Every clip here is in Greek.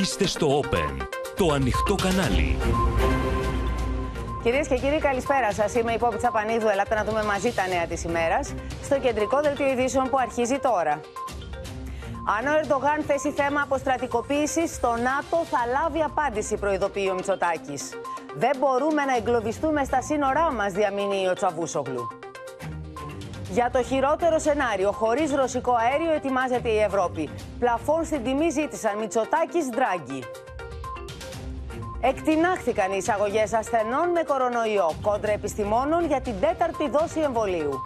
Είστε στο Open, το ανοιχτό κανάλι. Κυρίες και κύριοι, καλησπέρα σας. Είμαι η Πόπη Τσαπανίδου. Ελάτε να δούμε μαζί τα νέα της ημέρας στο κεντρικό δελτίο ειδήσεων που αρχίζει τώρα. Αν ο Ερντογάν θέσει θέμα αποστρατικοποίησης, στο ΝΑΤΟ θα λάβει απάντηση, προειδοποιεί ο Μητσοτάκης. Δεν μπορούμε να εγκλωβιστούμε στα σύνορά μας, διαμηνύει ο Τσαβούσογλου. Για το χειρότερο σενάριο, χωρίς ρωσικό αέριο, ετοιμάζεται η Ευρώπη. Πλαφών στην τιμή ζήτησαν Μητσοτάκης Δράγκη. Εκτινάχθηκαν οι εισαγωγές ασθενών με κορονοϊό κόντρα επιστημόνων για την τέταρτη δόση εμβολίου.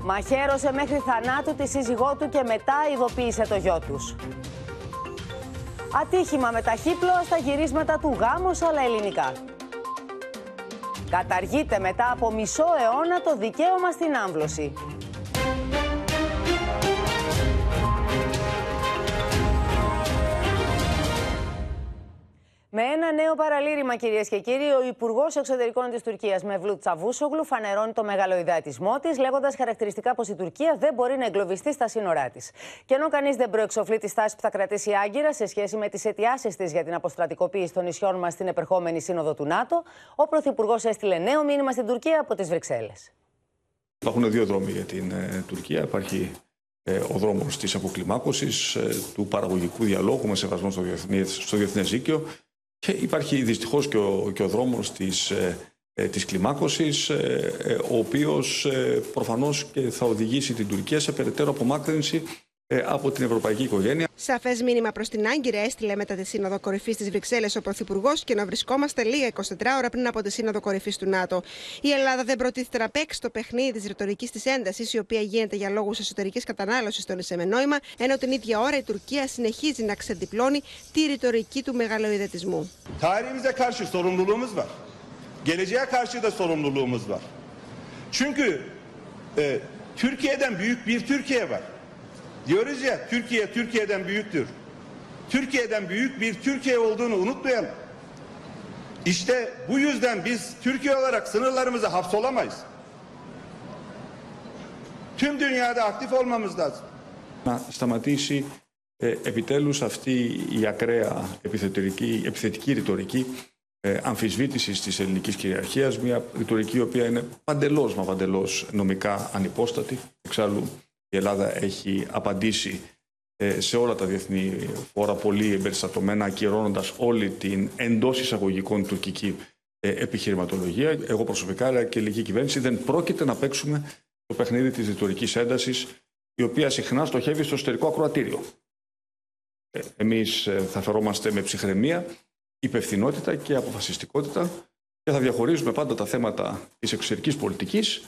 Μαχαίρωσε μέχρι θανάτου τη σύζυγό του και μετά ειδοποίησε το γιο τους. Ατύχημα με ταχύπλοα στα γυρίσματα του γάμους αλλά ελληνικά. Καταργείται μετά από μισό αιώνα το δικαίωμα στην άμβλωση. Με ένα νέο παραλήρημα, κυρίες και κύριοι, ο Υπουργός Εξωτερικών της Τουρκίας, Μευλού Τσαβούσογλου, φανερώνει το μεγαλοειδεατισμό της, λέγοντας χαρακτηριστικά πως η Τουρκία δεν μπορεί να εγκλωβιστεί στα σύνορά της. Και ενώ κανείς δεν προεξοφλεί τη στάση που θα κρατήσει η Άγκυρα σε σχέση με τις αιτιάσεις της για την αποστρατικοποίηση των νησιών μας στην επερχόμενη σύνοδο του ΝΑΤΟ, ο Πρωθυπουργός έστειλε νέο μήνυμα στην Τουρκία από τις Βρυξέλλες. Υπάρχουν δύο δρόμοι για την ε, Τουρκία. Υπάρχει ε, ο δρόμος της αποκλιμάκωσης, ε, του παραγωγικού διαλόγου με σεβασμό στο διεθνές, στο διεθνές δίκαιο και υπάρχει δυστυχώς και ο, και ο δρόμος της, ε, ε της κλιμάκωσης, ε, ε, ο οποίος προφανώς και θα οδηγήσει την Τουρκία σε περαιτέρω απομάκρυνση ε, από την ευρωπαϊκή οικογένεια. Σαφές μήνυμα προς την Άγκυρα έστειλε μετά τη Σύνοδο Κορυφής της Βρυξέλλες ο Πρωθυπουργός και να βρισκόμαστε λίγα 24 ώρα πριν από τη Σύνοδο Κορυφής του ΝΑΤΟ. Η Ελλάδα δεν προτίθεται να παίξει το παιχνίδι της ρητορικής της έντασης, η οποία γίνεται για λόγους εσωτερικής κατανάλωσης στον εισεμενόημα, ενώ την ίδια ώρα η Τουρκία συνεχίζει να ξεδιπλώνει τη ρητορική του μεγαλοειδετισμού. Tarihimize karşı sorumluluğumuz var. Geleceğe karşı da sorumluluğumuz var. Çünkü e, Türkiye'den büyük bir Türkiye var. Diyoruz ya Türkiye Türkiye'den büyüktür. Türkiye'den büyük bir Türkiye olduğunu unutmayalım. İşte bu yüzden biz Türkiye olarak sınırlarımızı hapsolamayız. Tüm dünyada aktif olmamız lazım. Να σταματήσει ε, επιτέλους αυτή η ακραία επιθετική, επιθετική ρητορική ε, αμφισβήτησης της ελληνικής κυριαρχίας, μια ρητορική η οποία είναι παντελώς μα παντελώς νομικά ανυπόστατη. Εξάλλου η Ελλάδα έχει απαντήσει ε, σε όλα τα διεθνή φόρα πολύ εμπεριστατωμένα, ακυρώνοντας όλη την εντός εισαγωγικών τουρκική ε, επιχειρηματολογία. Εγώ προσωπικά, αλλά και η ελληνική κυβέρνηση, δεν πρόκειται να παίξουμε το παιχνίδι της ρητορικής έντασης, η οποία συχνά στοχεύει στο εσωτερικό ακροατήριο. Ε, Εμείς θα φερόμαστε με ψυχραιμία, υπευθυνότητα και αποφασιστικότητα και θα διαχωρίζουμε πάντα τα θέματα της εξωτερικής πολιτικής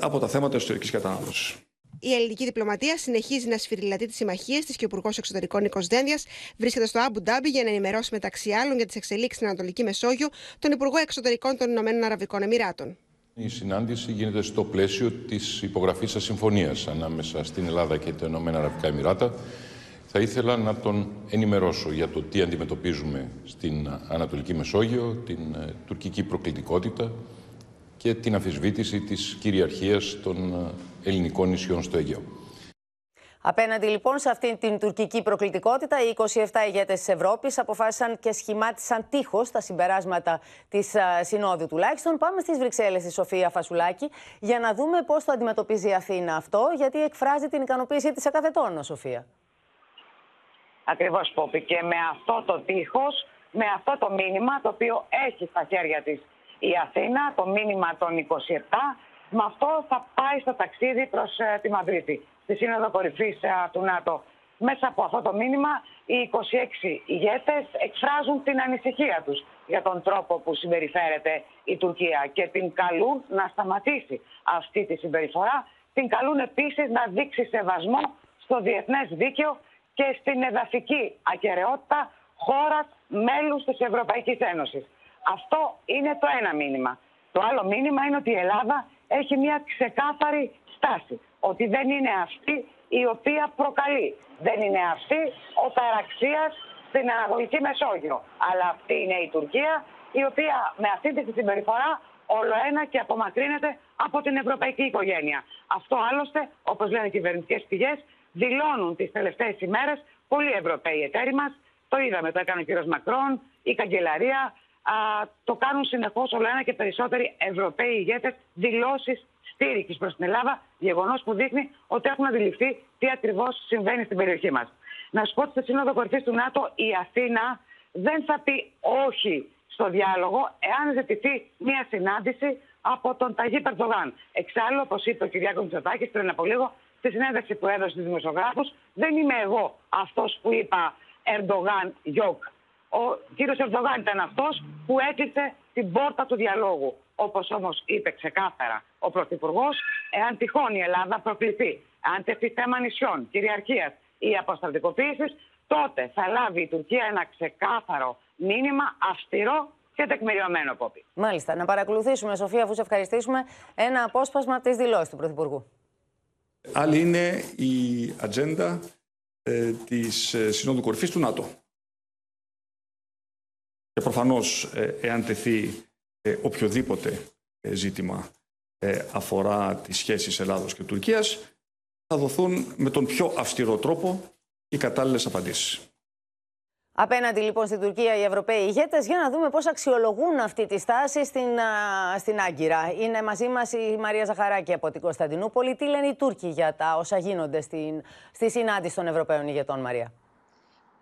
από τα θέματα εσωτερικής κατανάλωσης. Η ελληνική διπλωματία συνεχίζει να σφυριλατεί τις συμμαχίες της και ο Υπουργός Εξωτερικών Νίκος Δένδιας βρίσκεται στο Άμπου Ντάμπι για να ενημερώσει μεταξύ άλλων για τις εξελίξεις στην Ανατολική Μεσόγειο τον Υπουργό Εξωτερικών των Ηνωμένων Αραβικών Εμμυράτων. Η συνάντηση γίνεται στο πλαίσιο της υπογραφής της συμφωνίας ανάμεσα στην Ελλάδα και τα Ηνωμένα Αραβικά Εμμυράτα. Θα ήθελα να τον ενημερώσω για το τι αντιμετωπίζουμε στην Ανατολική Μεσόγειο, την ε, τουρκική προκλητικότητα, και την αφισβήτηση της κυριαρχίας των ε, ελληνικών νησιών στο Αιγαίο. Απέναντι λοιπόν σε αυτήν την τουρκική προκλητικότητα, οι 27 ηγέτες της Ευρώπης αποφάσισαν και σχημάτισαν τείχος τα συμπεράσματα της Συνόδου τουλάχιστον. Πάμε στις Βρυξέλλες, τη Σοφία Φασουλάκη, για να δούμε πώς το αντιμετωπίζει η Αθήνα αυτό, γιατί εκφράζει την ικανοποίησή της σε κάθε τόνο, Σοφία. Ακριβώς, Πόπη. Και με αυτό το τείχος, με αυτό το μήνυμα, το οποίο έχει στα χέρια της η Αθήνα, το μήνυμα των 27. Με αυτό θα πάει στο ταξίδι προς ε, τη Μαδρίτη, στη Σύνοδο Κορυφής ε, του ΝΑΤΟ. Μέσα από αυτό το μήνυμα οι 26 ηγέτες εκφράζουν την ανησυχία τους για τον τρόπο που συμπεριφέρεται η Τουρκία και την καλούν να σταματήσει αυτή τη συμπεριφορά. Την καλούν επίσης να δείξει σεβασμό στο διεθνές δίκαιο και στην εδαφική ακαιρεότητα χώρας μέλους της Ευρωπαϊκής Ένωσης. Αυτό είναι το ένα μήνυμα. Το άλλο μήνυμα είναι ότι η Ελλάδα έχει μια ξεκάθαρη στάση. Ότι δεν είναι αυτή η οποία προκαλεί. Δεν είναι αυτή ο ταραξίας στην Ανατολική Μεσόγειο. Αλλά αυτή είναι η Τουρκία η οποία με αυτή τη συμπεριφορά όλο ένα και απομακρύνεται από την ευρωπαϊκή οικογένεια. Αυτό άλλωστε, όπως λένε οι κυβερνητικές πηγές, δηλώνουν τις τελευταίες ημέρες πολλοί Ευρωπαίοι εταίροι μας. Το είδαμε, το έκανε ο κ. Μακρόν, η καγκελαρία. Α, το κάνουν συνεχώς όλο ένα και περισσότεροι Ευρωπαίοι ηγέτες δηλώσεις στήριξης προς την Ελλάδα. Γεγονός που δείχνει ότι έχουν αντιληφθεί τι ακριβώς συμβαίνει στην περιοχή μας. Να σου πω ότι στη Σύνοδο Κορυφής του ΝΑΤΟ η Αθήνα δεν θα πει όχι στο διάλογο εάν ζητηθεί μια συνάντηση από τον Ταγί Περτογάν. Εξάλλου, όπως είπε ο κ. Μητσοτάκης πριν από λίγο, στη συνέντευξη που έδωσε στους δημοσιογράφους, δεν είμαι εγώ αυτός που είπα Ερντογάν Γιόκ. Ο κύριος Ερντογάν ήταν αυτός που έκλεισε την πόρτα του διαλόγου. Όπως όμως είπε ξεκάθαρα ο Πρωθυπουργός, εάν τυχόν η Ελλάδα προκληθεί, αν τεθεί θέμα νησιών, κυριαρχίας ή αποστρατικοποίησης, τότε θα λάβει η Τουρκία ένα ξεκάθαρο μήνυμα αυστηρό και τεκμηριωμένο, Πόπη. Μάλιστα. Να παρακολουθήσουμε, Σοφία, αφού σε ευχαριστήσουμε, ένα απόσπασμα της δηλώσης του Πρωθυπουργού. Άλλη είναι η ατζέντα ε, της ε, Συνόδου Κορυφής του ΝΑΤΟ. Και προφανώς, ε, εάν τεθεί ε, οποιοδήποτε ε, ζήτημα ε, αφορά τις σχέσεις Ελλάδος και Τουρκίας, θα δοθούν με τον πιο αυστηρό τρόπο οι κατάλληλες απαντήσεις. Απέναντι λοιπόν στην Τουρκία οι Ευρωπαίοι ηγέτες, για να δούμε πώς αξιολογούν αυτή τη στάση στην, στην Άγκυρα. Είναι μαζί μας η Μαρία Ζαχαράκη από την Κωνσταντινούπολη. Τι λένε οι Τούρκοι για τα όσα γίνονται στην, στη συνάντηση των Ευρωπαίων ηγετών, Μαρία;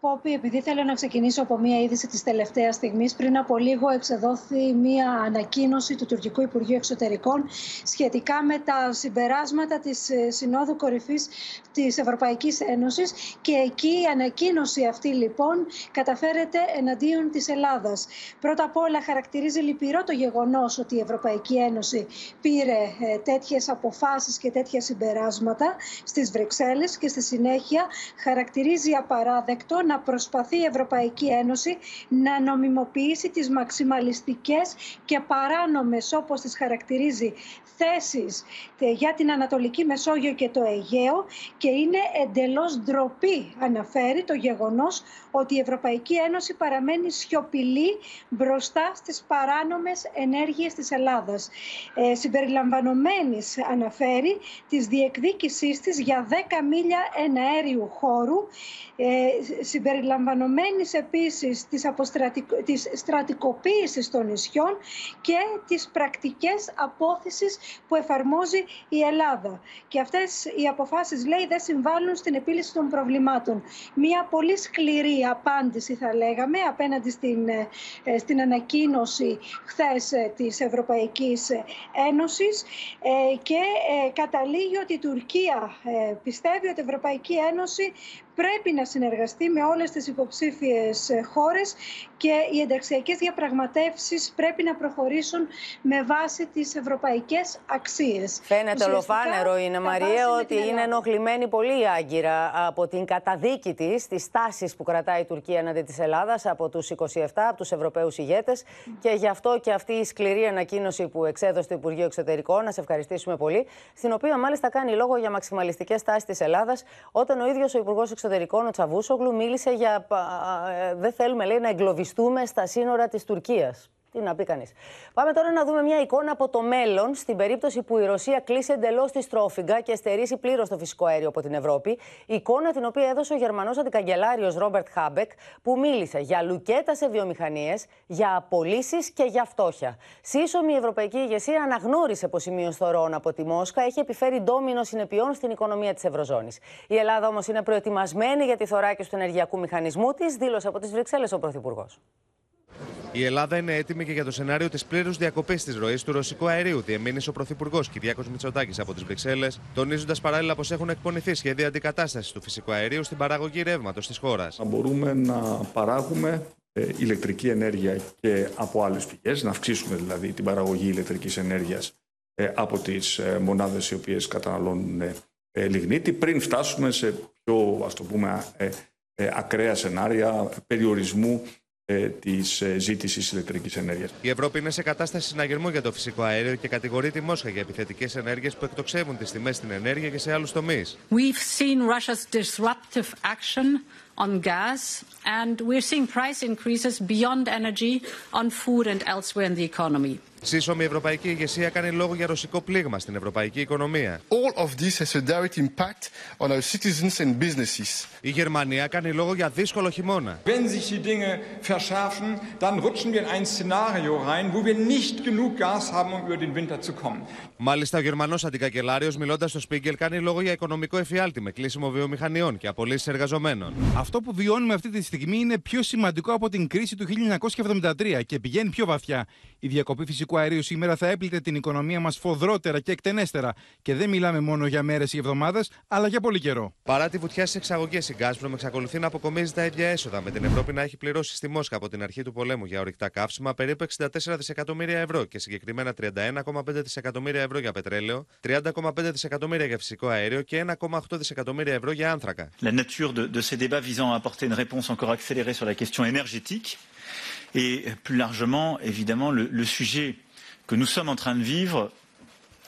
Πόπη, επειδή θέλω να ξεκινήσω από μία είδηση της τελευταίας στιγμής, πριν από λίγο εξεδόθη μία ανακοίνωση του Τουρκικού Υπουργείου Εξωτερικών σχετικά με τα συμπεράσματα της ε, Συνόδου Κορυφής της Ευρωπαϊκής Ένωσης και εκεί η ανακοίνωση αυτή λοιπόν καταφέρεται εναντίον της Ελλάδας. Πρώτα απ' όλα χαρακτηρίζει λυπηρό το γεγονός ότι η Ευρωπαϊκή Ένωση πήρε ε, τέτοιες αποφάσεις και τέτοια συμπεράσματα στις Βρυξέλλες και στη συνέχεια χαρακτηρίζει απαράδεκτο να προσπαθεί η Ευρωπαϊκή Ένωση να νομιμοποιήσει τις μαξιμαλιστικές και παράνομες όπως τις χαρακτηρίζει θέσεις για την Ανατολική Μεσόγειο και το Αιγαίο και είναι εντελώς ντροπή αναφέρει το γεγονός ότι η Ευρωπαϊκή Ένωση παραμένει σιωπηλή μπροστά στις παράνομες ενέργειες της Ελλάδας. Ε, συμπεριλαμβανομένης αναφέρει της διεκδίκησής της για 10 μίλια εναέριου χώρου ε, συμπεριλαμβανομένης επίσης της, της στρατικοποίησης των νησιών και τις πρακτικές απόθεσης που εφαρμόζει η Ελλάδα. Και αυτές οι αποφάσεις, λέει, δεν συμβάλλουν στην επίλυση των προβλημάτων. Μία πολύ σκληρή απάντηση, θα λέγαμε, απέναντι στην, ε, στην ανακοίνωση χθες ε, της Ευρωπαϊκής Ένωσης ε, και καταλήγει ότι η Τουρκία πιστεύει ότι η Ευρωπαϊκή Ένωση πρέπει να συνεργαστεί με όλες τις υποψήφιες ε, χώρες και οι ενταξιακές διαπραγματεύσεις πρέπει να προχωρήσουν με βάση τις ευρωπαϊκές αξίες. Φαίνεται ολοφάνερο είναι Μαρία ότι είναι ενοχλημένη πολύ η Άγκυρα από την καταδίκη της, τις τάσεις που κρατάει η Τουρκία εναντί της Ελλάδας από τους 27, από τους Ευρωπαίους ηγέτες. Και γι' αυτό και αυτή η σκληρή ανακοίνωση που εξέδωσε το Υπουργείο Εξωτερικών, να σε ευχαριστήσουμε πολύ, στην οποία μάλιστα κάνει λόγο για μαξιμαλιστικές τάσεις της Ελλάδας όταν ο ίδιος ο Υπουργός Εξωτερικών, ο Τσαβούσογλου, μίλησε για. Ε, δεν θέλουμε, λέει, να εγκλωβιστούμε στα σύνορα της Τουρκίας. Τι να πει κανείς. Πάμε τώρα να δούμε μια εικόνα από το μέλλον στην περίπτωση που η Ρωσία κλείσει εντελώς τη στρόφιγγα και στερήσει πλήρως το φυσικό αέριο από την Ευρώπη. Εικόνα την οποία έδωσε ο Γερμανός αντικαγκελάριος Ρόμπερτ Χάμπεκ, που μίλησε για λουκέτα σε βιομηχανίες, για απολύσεις και για φτώχεια. Σύσσωμη η ευρωπαϊκή ηγεσία αναγνώρισε πως η μείωση θωρών από τη Μόσχα έχει επιφέρει ντόμινο συνεπειών στην οικονομία της Ευρωζώνης. Η Ελλάδα όμως είναι προετοιμασμένη για τη θωράκιση του ενεργειακού μηχανισμού της, δήλωσε από τις Βρυξέλλες ο Πρωθυπουργός. Η Ελλάδα είναι έτοιμη και για το σενάριο της πλήρους διακοπής της ροής του ρωσικού αερίου, διεμήνυσε ο Πρωθυπουργός Κυριάκος Μητσοτάκης από τις Βρυξέλλες, τονίζοντας παράλληλα πως έχουν εκπονηθεί σχέδια αντικατάστασης του φυσικού αερίου στην παραγωγή ρεύματος της χώρας. Μπορούμε να παράγουμε ε, ηλεκτρική ενέργεια και από άλλες πηγές, να αυξήσουμε δηλαδή την παραγωγή ηλεκτρικής ενέργειας ε, από τις ε, μονάδες οι οποίες καταναλώνουν λιγνίτη, πριν φτάσουμε σε πιο ας το πούμε ακραία σενάρια περιορισμού ε, της ε, ζήτησης ηλεκτρικής ενέργειας. Η Ευρώπη είναι σε κατάσταση συναγερμού για το φυσικό αέριο και κατηγορεί τη Μόσχα για επιθετικές ενέργειες που εκτοξεύουν τις τιμές στην ενέργεια και σε άλλους τομείς. We've seen Russia's disruptive action on gas and we're seeing price increases beyond energy on food and elsewhere in the economy. Σύσσωμη ευρωπαϊκή ηγεσία κάνει λόγο για ρωσικό πλήγμα στην ευρωπαϊκή οικονομία. All of this has a direct impact on our citizens and businesses. Η Γερμανία κάνει λόγο για δύσκολο χειμώνα. Wenn sich die Dinge verschärfen, dann rutschen wir in ein Szenario rein, wo wir nicht genug Gas haben, um über den Winter zu kommen. Μάλιστα, ο Γερμανός αντικαγκελάριο, μιλώντας στο Σπίγκελ, κάνει λόγο για οικονομικό εφιάλτη με κλείσιμο βιομηχανιών και απολύσεις εργαζομένων. Αυτό που βιώνουμε αυτή τη στιγμή είναι πιο σημαντικό από την κρίση του 1973 και πηγαίνει πιο βαθιά. Η διακοπή φυσικού αερίου σήμερα θα έπλητε την οικονομία μας φοδρότερα και εκτενέστερα. Και δεν μιλάμε μόνο για μέρες ή εβδομάδες, αλλά για πολύ καιρό. Παρά τη βουτιά στις εξαγωγές, η Gazprom εξακολουθεί να αποκομίζει τα ίδια έσοδα, με την Ευρώπη να έχει πληρώσει στη Μόσχα από την αρχή του πολέμου για ορυκτά καύσιμα περίπου 64 δισεκατομμύρια ευρώ και συγκεκριμένα 31,5 δισεκατομμύρια ευρώ για πετρέλαιο, 30,5 δισεκατομμύρια για φυσικό αέριο και 1,8 δισεκατομμύρια ευρώ για άνθρακα. La nature de, de ces débats visant à apporter une réponse encore accélérée sur la question énergétique et plus largement, évidemment, le, le sujet que nous sommes en train de vivre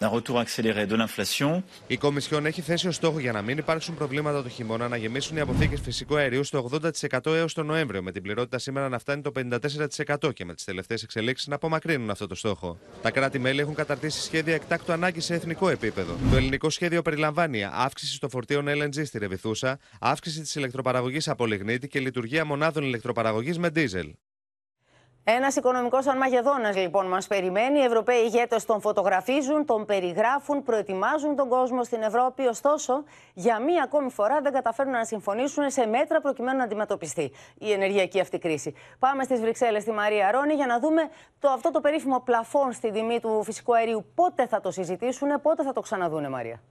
d'un retour accéléré de l'inflation. Η Κομισιόν έχει θέσει ως στόχο για να μην υπάρξουν προβλήματα το χειμώνα να γεμίσουν οι αποθήκες φυσικού αερίου στο 80% έως τον Νοέμβριο, με την πληρότητα σήμερα να φτάνει το 54% και με τις τελευταίες εξελίξεις να απομακρύνουν αυτό το στόχο. Τα κράτη-μέλη έχουν καταρτήσει σχέδια εκτάκτου ανάγκης σε εθνικό επίπεδο. Το ελληνικό σχέδιο περιλαμβάνει αύξηση στο φορτίο LNG στη Ρεβιθούσα, αύξηση της ηλεκτροπαραγωγής από λιγνίτη και λειτουργία μονάδων ηλεκτροπαραγωγής με ντίζελ. Ένας οικονομικός αρμαγεδόνα λοιπόν μας περιμένει. Οι Ευρωπαίοι ηγέτες τον φωτογραφίζουν, τον περιγράφουν, προετοιμάζουν τον κόσμο στην Ευρώπη. Ωστόσο, για μία ακόμη φορά δεν καταφέρνουν να συμφωνήσουν σε μέτρα προκειμένου να αντιμετωπιστεί η ενεργειακή αυτή κρίση. Πάμε στις Βρυξέλλες, στη Μαρία Ρόνη, για να δούμε το, αυτό το περίφημο πλαφόν στην τιμή του φυσικού αερίου. Πότε θα το συζητήσουν, πότε θα το ξαναδούνε, Μαρία;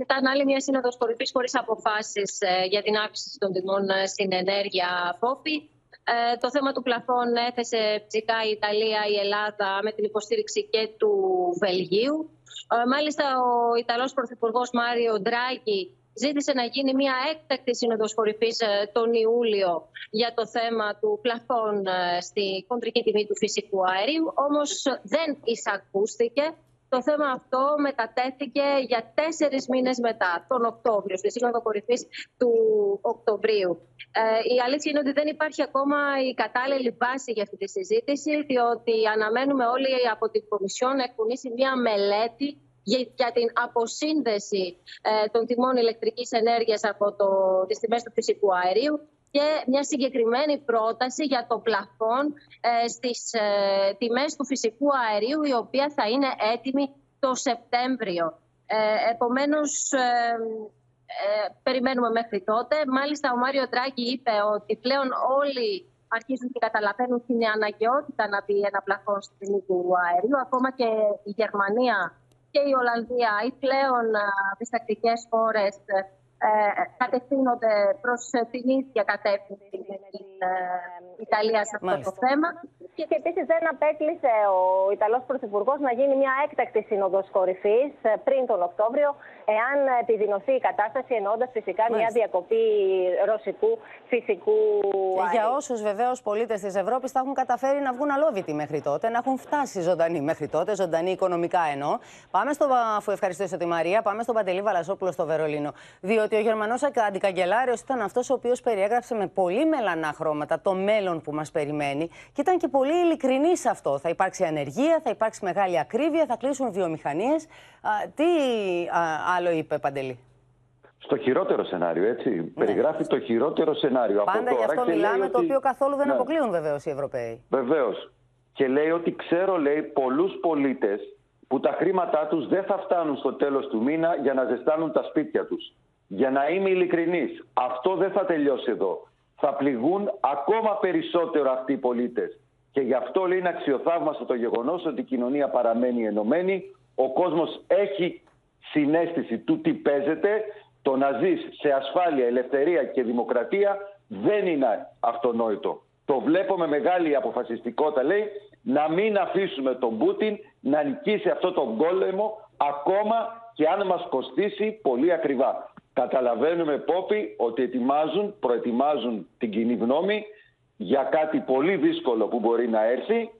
Ήταν άλλη μια σύνοδος κορυφής χωρίς αποφάσεις για την αύξηση των τιμών στην ενέργεια, Πόπη. Ε, το θέμα του πλαφών έθεσε φυσικά η Ιταλία, η Ελλάδα με την υποστήριξη και του Βελγίου. Ε, μάλιστα ο Ιταλός Πρωθυπουργός Μάριο Ντράγκη ζήτησε να γίνει μια έκτακτη σύνοδος κορυφής ε, τον Ιούλιο για το θέμα του πλαφών στη κοντρική τιμή του φυσικού αερίου, όμως δεν εισακούστηκε. Το θέμα αυτό μετατέθηκε για τέσσερις μήνες μετά, τον Οκτώβριο, στη Σύνοδο Κορυφής του Οκτωβρίου. Ε, η αλήθεια είναι ότι δεν υπάρχει ακόμα η κατάλληλη βάση για αυτή τη συζήτηση, διότι αναμένουμε όλοι από την Κομισιόν να εκπονήσει μια μελέτη για την αποσύνδεση ε, των τιμών ηλεκτρικής ενέργειας από το, τις τιμές του φυσικού αερίου και μια συγκεκριμένη πρόταση για το πλαφόν ε, στις ε, τιμές του φυσικού αερίου η οποία θα είναι έτοιμη το Σεπτέμβριο. Ε, επομένως, ε, περιμένουμε μέχρι τότε. Μάλιστα, ο Μάριο Τράκη είπε ότι πλέον όλοι αρχίζουν και καταλαβαίνουν την αναγκαιότητα να μπει ένα πλαφόν στην τιμή του αερίου. Ακόμα και η Γερμανία και η Ολλανδία, οι πλέον διστακτικές χώρες, ε, κατευθύνονται προς την ίδια κατεύθυνση με την ε, Ιταλία σε αυτό το θέμα. Και επίσης δεν απέκλεισε ο Ιταλός Πρωθυπουργός να γίνει μια έκτακτη σύνοδος κορυφής ε, πριν τον Οκτώβριο, εάν επιδεινωθεί η κατάσταση, εννοώντας φυσικά μια διακοπή ρωσικού φυσικού αερίου. Για όσους βεβαίως πολίτες της Ευρώπης θα έχουν καταφέρει να βγουν αλόβητοι μέχρι τότε, να έχουν φτάσει ζωντανοί μέχρι τότε, ζωντανοί οικονομικά εννοώ. Πάμε στο, αφού ευχαριστήσω τη Μαρία, πάμε στον Παντελή Βαλασόπουλο στο Βερολίνο. Διότι ο Γερμανός αντικαγκελάριος ήταν αυτός ο οποίος περιέγραψε με πολύ μελανά χρώματα το μέλλον που μας περιμένει και ήταν και πολύ ειλικρινή σε αυτό. Θα υπάρξει ανεργία, θα υπάρξει μεγάλη ακρίβεια, θα κλείσουν βιομηχανίες. Τι α, άλλο είπε, Παντελή; Στο χειρότερο σενάριο, έτσι. Ναι. Περιγράφει το χειρότερο σενάριο. Πάντα από γι' αυτό μιλάμε, το οποίο καθόλου δεν ναι. αποκλείουν βεβαίως οι Ευρωπαίοι. Βεβαίως. Και λέει ότι ξέρω, λέει, πολλούς πολίτες που τα χρήματά τους δεν θα φτάνουν στο τέλος του μήνα για να ζεστάνουν τα σπίτια τους. Για να είμαι ειλικρινής, αυτό δεν θα τελειώσει εδώ. Θα πληγούν ακόμα περισσότερο αυτοί οι πολίτες. Και γι' αυτό λέει είναι αξιοθαύμαστο το γεγονός ότι η κοινωνία παραμένει ενωμένη, ο κόσμος έχει συνέστηση του τι παίζεται, το να ζεις σε ασφάλεια, ελευθερία και δημοκρατία δεν είναι αυτονόητο. Το βλέπω με μεγάλη αποφασιστικότητα, λέει, να μην αφήσουμε τον Πούτιν να νικήσει αυτό τον πόλεμο ακόμα και αν μας κοστίσει πολύ ακριβά. Καταλαβαίνουμε, Πόπι, ότι ετοιμάζουν, προετοιμάζουν την κοινή γνώμη για κάτι πολύ δύσκολο που μπορεί να έρθει,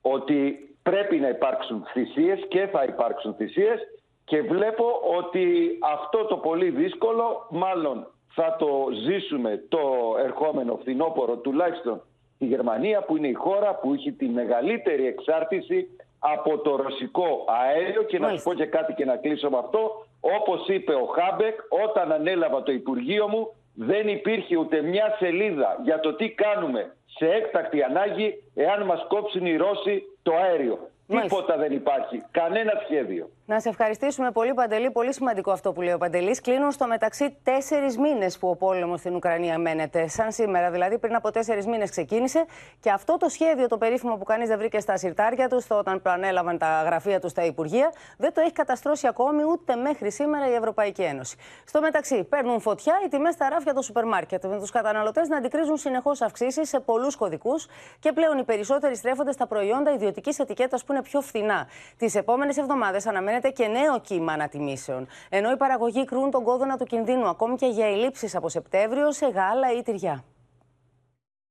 ότι πρέπει να υπάρξουν θυσίες και θα υπάρξουν θυσίες και βλέπω ότι αυτό το πολύ δύσκολο μάλλον θα το ζήσουμε το ερχόμενο φθινόπωρο τουλάχιστον Τη Γερμανία που είναι η χώρα που έχει τη μεγαλύτερη εξάρτηση από το ρωσικό αέριο και να σου πω και κάτι και να κλείσω με αυτό. Όπως είπε ο Χάμπεκ, όταν ανέλαβα το Υπουργείο μου δεν υπήρχε ούτε μια σελίδα για το τι κάνουμε σε έκτακτη ανάγκη εάν μας κόψουν οι Ρώσοι το αέριο. Τίποτα δεν υπάρχει. Κανένα σχέδιο. Να σε ευχαριστήσουμε πολύ, Παντελή. Πολύ σημαντικό αυτό που λέει ο Παντελής. Κλείνουν στο μεταξύ τέσσερις μήνες που ο πόλεμος στην Ουκρανία μένεται. Σαν σήμερα, δηλαδή πριν από τέσσερις μήνες ξεκίνησε. Και αυτό το σχέδιο, το περίφημο που κανείς δεν βρήκε στα συρτάρια τους, όταν προανέλαβαν τα γραφεία τους στα Υπουργεία, δεν το έχει καταστρώσει ακόμη ούτε μέχρι σήμερα η Ευρωπαϊκή Ένωση. Στο μεταξύ, παίρνουν φωτιά οι τιμές στα ράφια του σούπερ μάρκετ, με τους καταναλωτές να αντικρίζουν συνεχώς αυξήσεις σε πολλούς κωδικούς και πλέον οι περισσότεροι στρέφονται στα προϊόντα ιδιωτικής ετικέτας που είναι πιο φθηνά. Τις επόμενες εβδομάδες αναμένεται και νέο κύμα ανατιμήσεων. Ενώ οι παραγωγοί κρούν τον κόδωνα του κινδύνου ακόμη και για ελλείψεις από Σεπτέμβριο σε γάλα ή τυριά.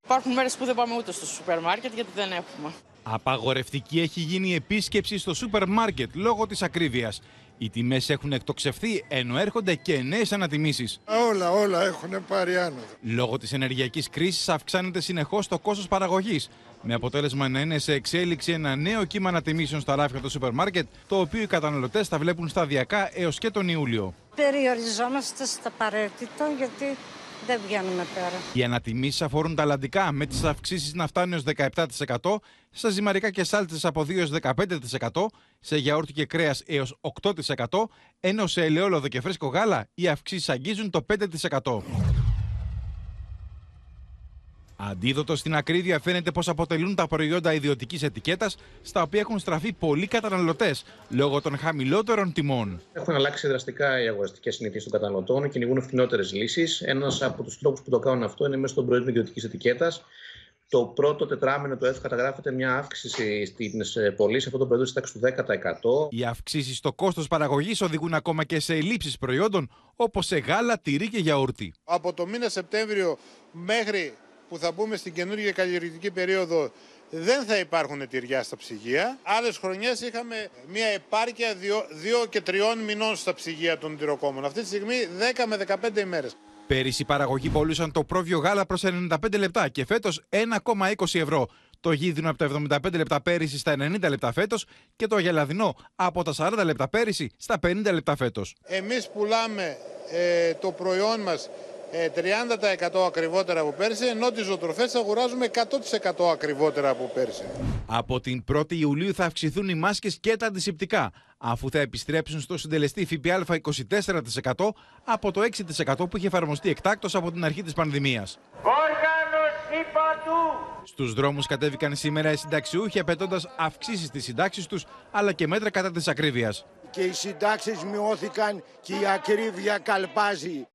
Υπάρχουν μέρες που δεν πάμε ούτε στο σούπερ μάρκετ γιατί δεν έχουμε. Απαγορευτική έχει γίνει η επίσκεψη στο σούπερ μάρκετ λόγω της ακρίβειας. Οι τιμές έχουν εκτοξευθεί ενώ έρχονται και νέες ανατιμήσεις. Όλα, όλα έχουν πάρει άνοδο. Λόγω της ενεργειακής κρίσης αυξάνεται συνεχώς το κόστος παραγωγής. Με αποτέλεσμα να είναι σε εξέλιξη ένα νέο κύμα ανατιμήσεων στα ράφια του σούπερ μάρκετ, το οποίο οι καταναλωτές θα βλέπουν σταδιακά έως και τον Ιούλιο. Περιοριζόμαστε στα απαραίτητο γιατί δεν βγαίνουμε πέρα. Οι ανατιμήσεις αφορούν τα αλλαντικά, με τις αυξήσεις να φτάνουν έως 17%, στα ζυμαρικά και σάλτσε από 2 έως 15%, σε γιαούρτι και κρέας έως 8%, ενώ σε ελαιόλαδο και φρέσκο γάλα οι αυξήσεις αγγίζουν το 5%. Αντίδοτο στην ακρίβεια φαίνεται πως αποτελούν τα προϊόντα ιδιωτικής ετικέτας, στα οποία έχουν στραφεί πολλοί καταναλωτές λόγω των χαμηλότερων τιμών. Έχουν αλλάξει δραστικά οι αγοραστικές συνήθειες των καταναλωτών, κυνηγούν φθηνότερες λύσεις. Ένας από τους τρόπου που το κάνουν αυτό είναι μέσω των προϊόντων ιδιωτικής ετικέτας. Το πρώτο τετράμινο του ΕΦ καταγράφεται μια αύξηση στις πωλήσεις αυτών των προϊόντων στη τάξης του 10%. Οι αυξήσεις στο κόστος παραγωγής οδηγούν ακόμα και σε ελλείψεις προϊόντων όπως σε γάλα, τυρί και γιαούρτι. Από το μήνα Σεπτέμβριο μέχρι που θα μπούμε στην καινούργια καλλιεργητική περίοδο δεν θα υπάρχουν τυριά στα ψυγεία. Άλλες χρονιές είχαμε μια επάρκεια 2 και 3 μηνών στα ψυγεία των τυροκόμων. Αυτή τη στιγμή 10 με 15 ημέρες. Πέρυσι οι παραγωγοί πολλούσαν το πρόβιο γάλα προς 95 λεπτά και φέτος 1,20 ευρώ. Το γίδινο από τα 75 λεπτά πέρυσι στα 90 λεπτά φέτος και το γελαδινό από τα 40 λεπτά πέρυσι στα 50 λεπτά φέτος. Εμείς πουλάμε ε, το προϊόν μας 30% ε, ακριβότερα από πέρσι, ενώ τις ζωοτροφές αγοράζουμε 100% ακριβότερα από πέρσι. Από την 1η Ιουλίου θα αυξηθούν οι μάσκες και τα αντισηπτικά, αφού θα επιστρέψουν στο συντελεστή ΦΠΑ 24% από το 6% που είχε εφαρμοστεί εκτάκτως από την αρχή της πανδημίας. Στους δρόμους κατέβηκαν σήμερα οι συνταξιούχοι απαιτώντας αυξήσεις στις συντάξεις τους αλλά και μέτρα κατά της ακρίβειας. Και οι συντάξεις μειώθηκαν και η ακρίβεια καλπάζει.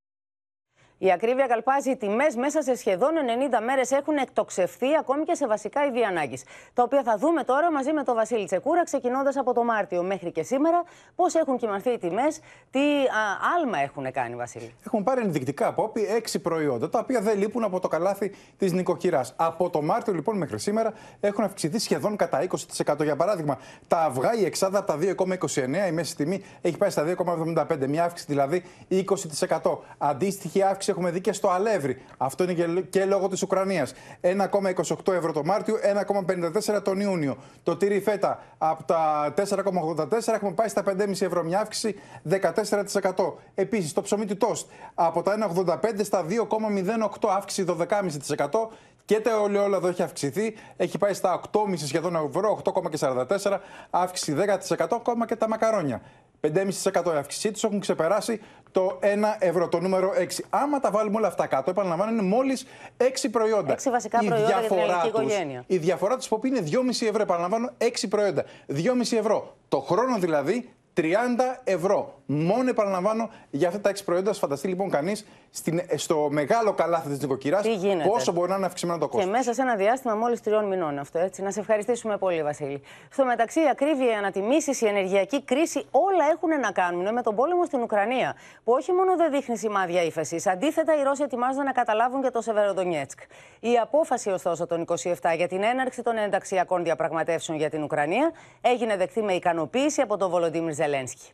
Η ακρίβεια καλπάζει. Οι τιμές μέσα σε σχεδόν 90 μέρες έχουν εκτοξευθεί ακόμη και σε βασικά είδη ανάγκης. Τα οποία θα δούμε τώρα μαζί με τον Βασίλη Τσεκούρα, ξεκινώντας από το Μάρτιο μέχρι και σήμερα. Πώς έχουν κοιμανθεί οι τιμές, τι α, άλμα έχουν κάνει, Βασίλη; Έχουν πάρει ενδεικτικά απόπη έξι προϊόντα, τα οποία δεν λείπουν από το καλάθι της νοικοκυράς. Από το Μάρτιο λοιπόν μέχρι σήμερα έχουν αυξηθεί σχεδόν κατά 20%. Για παράδειγμα, τα αυγά, η εξάδα από τα 2,29, η μέση τιμή έχει πάει στα 2,75. Μια αύξηση δηλαδή 20%. Αντίστοιχη αύξηση έχουμε δει και στο Αλεύρι. Αυτό είναι και λόγω της Ουκρανίας. 1,28 ευρώ το Μάρτιο, 1,54 τον Ιούνιο. Το τυρί φέτα από τα 4,84 έχουμε πάει στα 5,5 ευρώ, μια αύξηση 14%. Επίσης το ψωμί του τόστ από τα 1,85 στα 2,08 αύξηση 12,5%. Και το ολαιόλαδο έχει αυξηθεί, έχει πάει στα 8,5 σχεδόν ευρώ, 8,44, αύξηση 10% ακόμα και τα μακαρόνια. 5,5% η αύξησή τους έχουν ξεπεράσει το 1 ευρώ, το νούμερο 6. Άμα τα βάλουμε όλα αυτά κάτω, επαναλαμβάνω, είναι μόλις 6 προϊόντα. 6 βασικά η προϊόντα διαφορά για την οικογένεια. Η διαφορά τους είναι 2,5 ευρώ. Επαναλαμβάνω, 6 προϊόντα. 2,5 ευρώ. Το χρόνο δηλαδή 30 ευρώ. Μόνο επαναλαμβάνω για αυτά τα 6 προϊόντα. Φανταστεί λοιπόν κανείς στο μεγάλο καλάθι της νοικοκυράς πόσο μπορεί να είναι αυξημένο το κόστος. Και μέσα σε ένα διάστημα μόλις τριών μηνών αυτό. Έτσι. Να σε ευχαριστήσουμε πολύ, Βασίλη. Στο μεταξύ, η ακρίβεια, οι ανατιμήσεις, η ενεργειακή κρίση, όλα έχουν να κάνουν με τον πόλεμο στην Ουκρανία. Που όχι μόνο δεν δείχνει σημάδια ύφεσης. Αντίθετα, οι Ρώσοι ετοιμάζονται να καταλάβουν και το Σεβεροδονιέτσκ. Η απόφαση, ωστόσο, των 27 για την έναρξη των ενταξιακών διαπραγματεύσεων για την Ουκρανία έγινε δεκτή με ικανοποίηση από τον Βολοντίμιρ Ζελένσκι.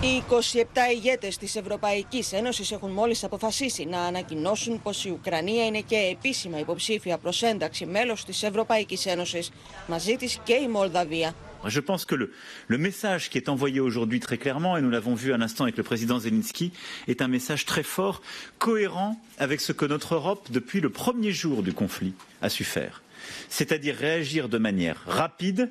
Οι 27 ηγέτες της Ευρωπαϊκής Ένωσης έχουν μόλις αποφασίσει να ανακοινώσουν πως η Ουκρανία είναι και επίσημα υποψήφια προς ένταξη μέλος της Ευρωπαϊκής Ένωσης. Μαζί της και η Μολδαβία. Je pense que le, le message qui est envoyé aujourd'hui très clairement, et nous l'avons vu à l'instant avec le président Zelensky, est un message très fort, cohérent avec ce que notre Europe, depuis le premier jour du conflit, a su faire. C'est-à-dire réagir de manière rapide,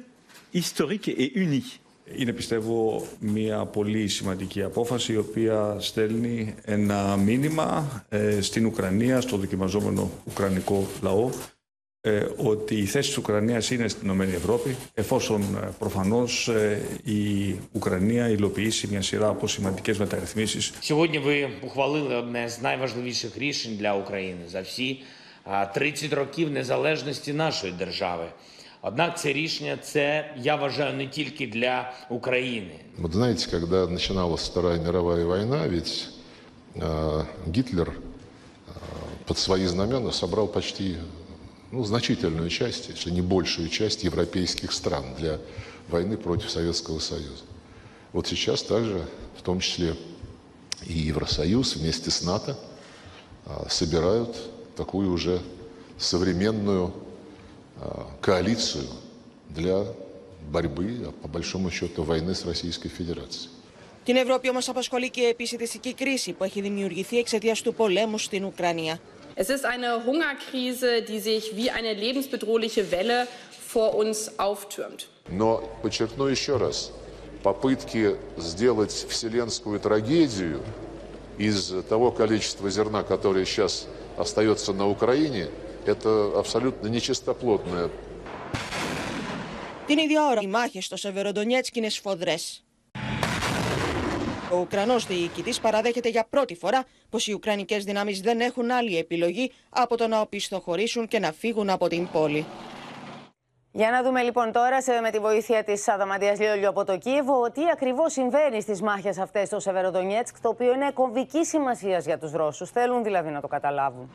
historique et unie. Είναι πιστεύω μια πολύ σημαντική απόφαση η οποία στέλνει ένα μήνυμα ε, στην Ουκρανία, στο δοκιμαζόμενο ουκρανικό λαό ε, ότι η θέση της Ουκρανίας είναι στην Ηνωμένη Ευρώπη εφόσον ε, προφανώς ε, η Ουκρανία υλοποιήσει μια σειρά από σημαντικές μεταρρυθμίσεις. Сьогодні ви ухвалили одне з найважливіших рішень для України за всі а, 30 років незалежності нашої держави. Однак це рішення це я вважаю не тільки для України. Вот знаете, когда начиналась Вторая мировая война, ведь э, Гитлер э, под свои знамена собрал почти ну, значительную часть, если не большую часть европейских стран для войны против Советского Союза. Вот сейчас также, в том числе и Евросоюз вместе с НАТО, а, собирают такую уже современную а, коалицию для борьбы, а по большому счету, войны с Российской Федерацией. Την Ευρώπη όμως απασχολεί και η επισητιστική κρίση που έχει δημιουργηθεί εξαιτίας του πολέμου στην Ουκρανία. Es ist eine Hungerkrise, die sich wie eine lebensbedrohliche Welle vor uns auftürmt. Но подчеркну еще раз, попытки сделать вселенскую трагедию из того количества зерна, которое сейчас остается на Украине, это абсолютно нечистоплотная Την ίδια ώρα οι μάχες στο Σεβεροντονιέτσκ είναι σφοδρές. Ο Ουκρανό διοικητή παραδέχεται για πρώτη φορά πω οι Ουκρανικέ δυνάμει δεν έχουν άλλη επιλογή από το να οπισθοχωρήσουν και να φύγουν από την πόλη. Για να δούμε λοιπόν τώρα σε, με τη βοήθεια τη Αδαμαντία Λιόλιου από το Κίεβο τι ακριβώ συμβαίνει στι μάχε αυτέ στο Σεβεροδονιέτσκ, το οποίο είναι κομβική σημασία για του Ρώσου. Θέλουν δηλαδή να το καταλάβουν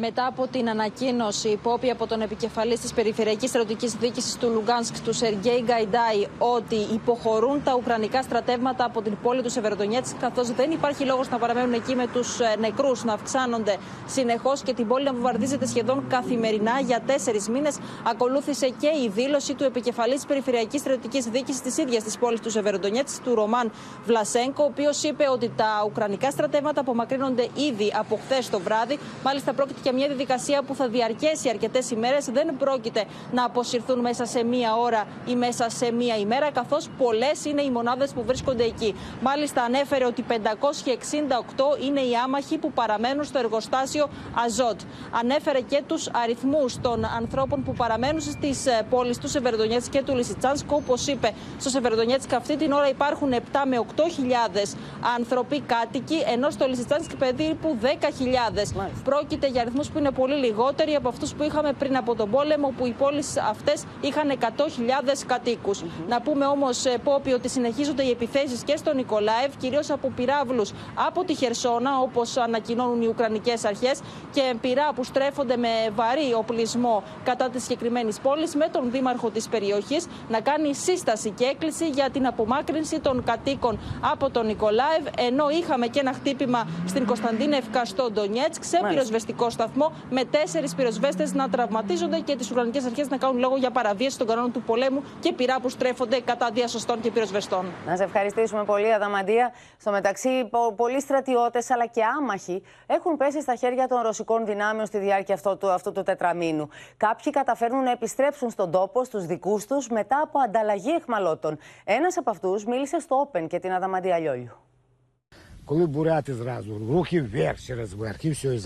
μετά από την ανακοίνωση υπόπη από τον επικεφαλής της Περιφερειακής Στρατιωτικής Διοίκησης του Λουγκάνσκ, του Σεργέη Γκαϊντάι, ότι υποχωρούν τα ουκρανικά στρατεύματα από την πόλη του Σεβεροδονιέτσκ, καθώς δεν υπάρχει λόγος να παραμένουν εκεί με τους νεκρούς να αυξάνονται συνεχώς και την πόλη να βομβαρδίζεται σχεδόν καθημερινά για τέσσερις μήνες. Ακολούθησε και η δήλωση του επικεφαλής της Περιφερειακής Στρατιωτικής Διοίκησης της ίδιας της πόλης του Σεβεροδονιέτσκ, του Ρωμάν Βλασέγκο, ο οποίος είπε ότι τα ουκρανικά στρατεύματα απομακρύνονται ήδη από χθες το βράδυ. Μάλιστα, πρόκειται και μια διαδικασία που θα διαρκέσει αρκετές ημέρες. Δεν πρόκειται να αποσυρθούν μέσα σε μία ώρα ή μέσα σε μία ημέρα, καθώς πολλές είναι οι μονάδες που βρίσκονται εκεί. Μάλιστα, ανέφερε ότι 568 είναι οι άμαχοι που παραμένουν στο εργοστάσιο Αζότ. Ανέφερε και τους αριθμούς των ανθρώπων που παραμένουν στις πόλεις του Σεβερδονιέτσκ και του Λισιτσάνσκ. Όπως είπε, στο Σεβερδονιέτσκ αυτή την ώρα υπάρχουν 7 με 8 χιλιάδες άνθρωποι κάτοικοι, ενώ στο Λισιτσάνσκ περίπου 10.000. Πρόκειται για αριθμούς που είναι πολύ λιγότεροι από αυτούς που είχαμε πριν από τον πόλεμο, που οι πόλεις αυτές είχαν 100.000 κατοίκους. Να πούμε όμως, Πόπι, ότι συνεχίζονται οι επιθέσεις και στο Νικολάευ, κυρίως από πυράβλους από τη Χερσόνα, όπως ανακοινώνουν οι Ουκρανικές αρχές, και πυρά που στρέφονται με βαρύ οπλισμό κατά της συγκεκριμένης πόλης, με τον δήμαρχο της περιοχής να κάνει σύσταση και έκκληση για την απομάκρυνση των κατοίκων από τον Νικολάευ, ενώ είχαμε και ένα χτύπημα στην Κωνσταντίνευκα στο Ντονιέτσκ σε πυροσβεστικό σταθμό με τέσσερι πυροσβέστε να τραυματίζονται και τι Ουκρανικέ Αρχέ να κάνουν λόγο για παραβίαση των κανόνων του πολέμου και πυρά που στρέφονται κατά διασωστών και πυροσβεστών. Να σε ευχαριστήσουμε πολύ, Αδαμαντία. Στο μεταξύ, πολλοί στρατιώτε αλλά και άμαχοι έχουν πέσει στα χέρια των ρωσικών δυνάμεων στη διάρκεια αυτού του, αυτού του τετραμήνου. Κάποιοι καταφέρνουν να επιστρέψουν στον τόπο, στου δικού του, μετά από ανταλλαγή εχμαλώτων. Ένα από αυτού μίλησε στο Open και την Αδαμαντία Λιόλιου. Коли буряти зразу, руки вверх через верх, і все, і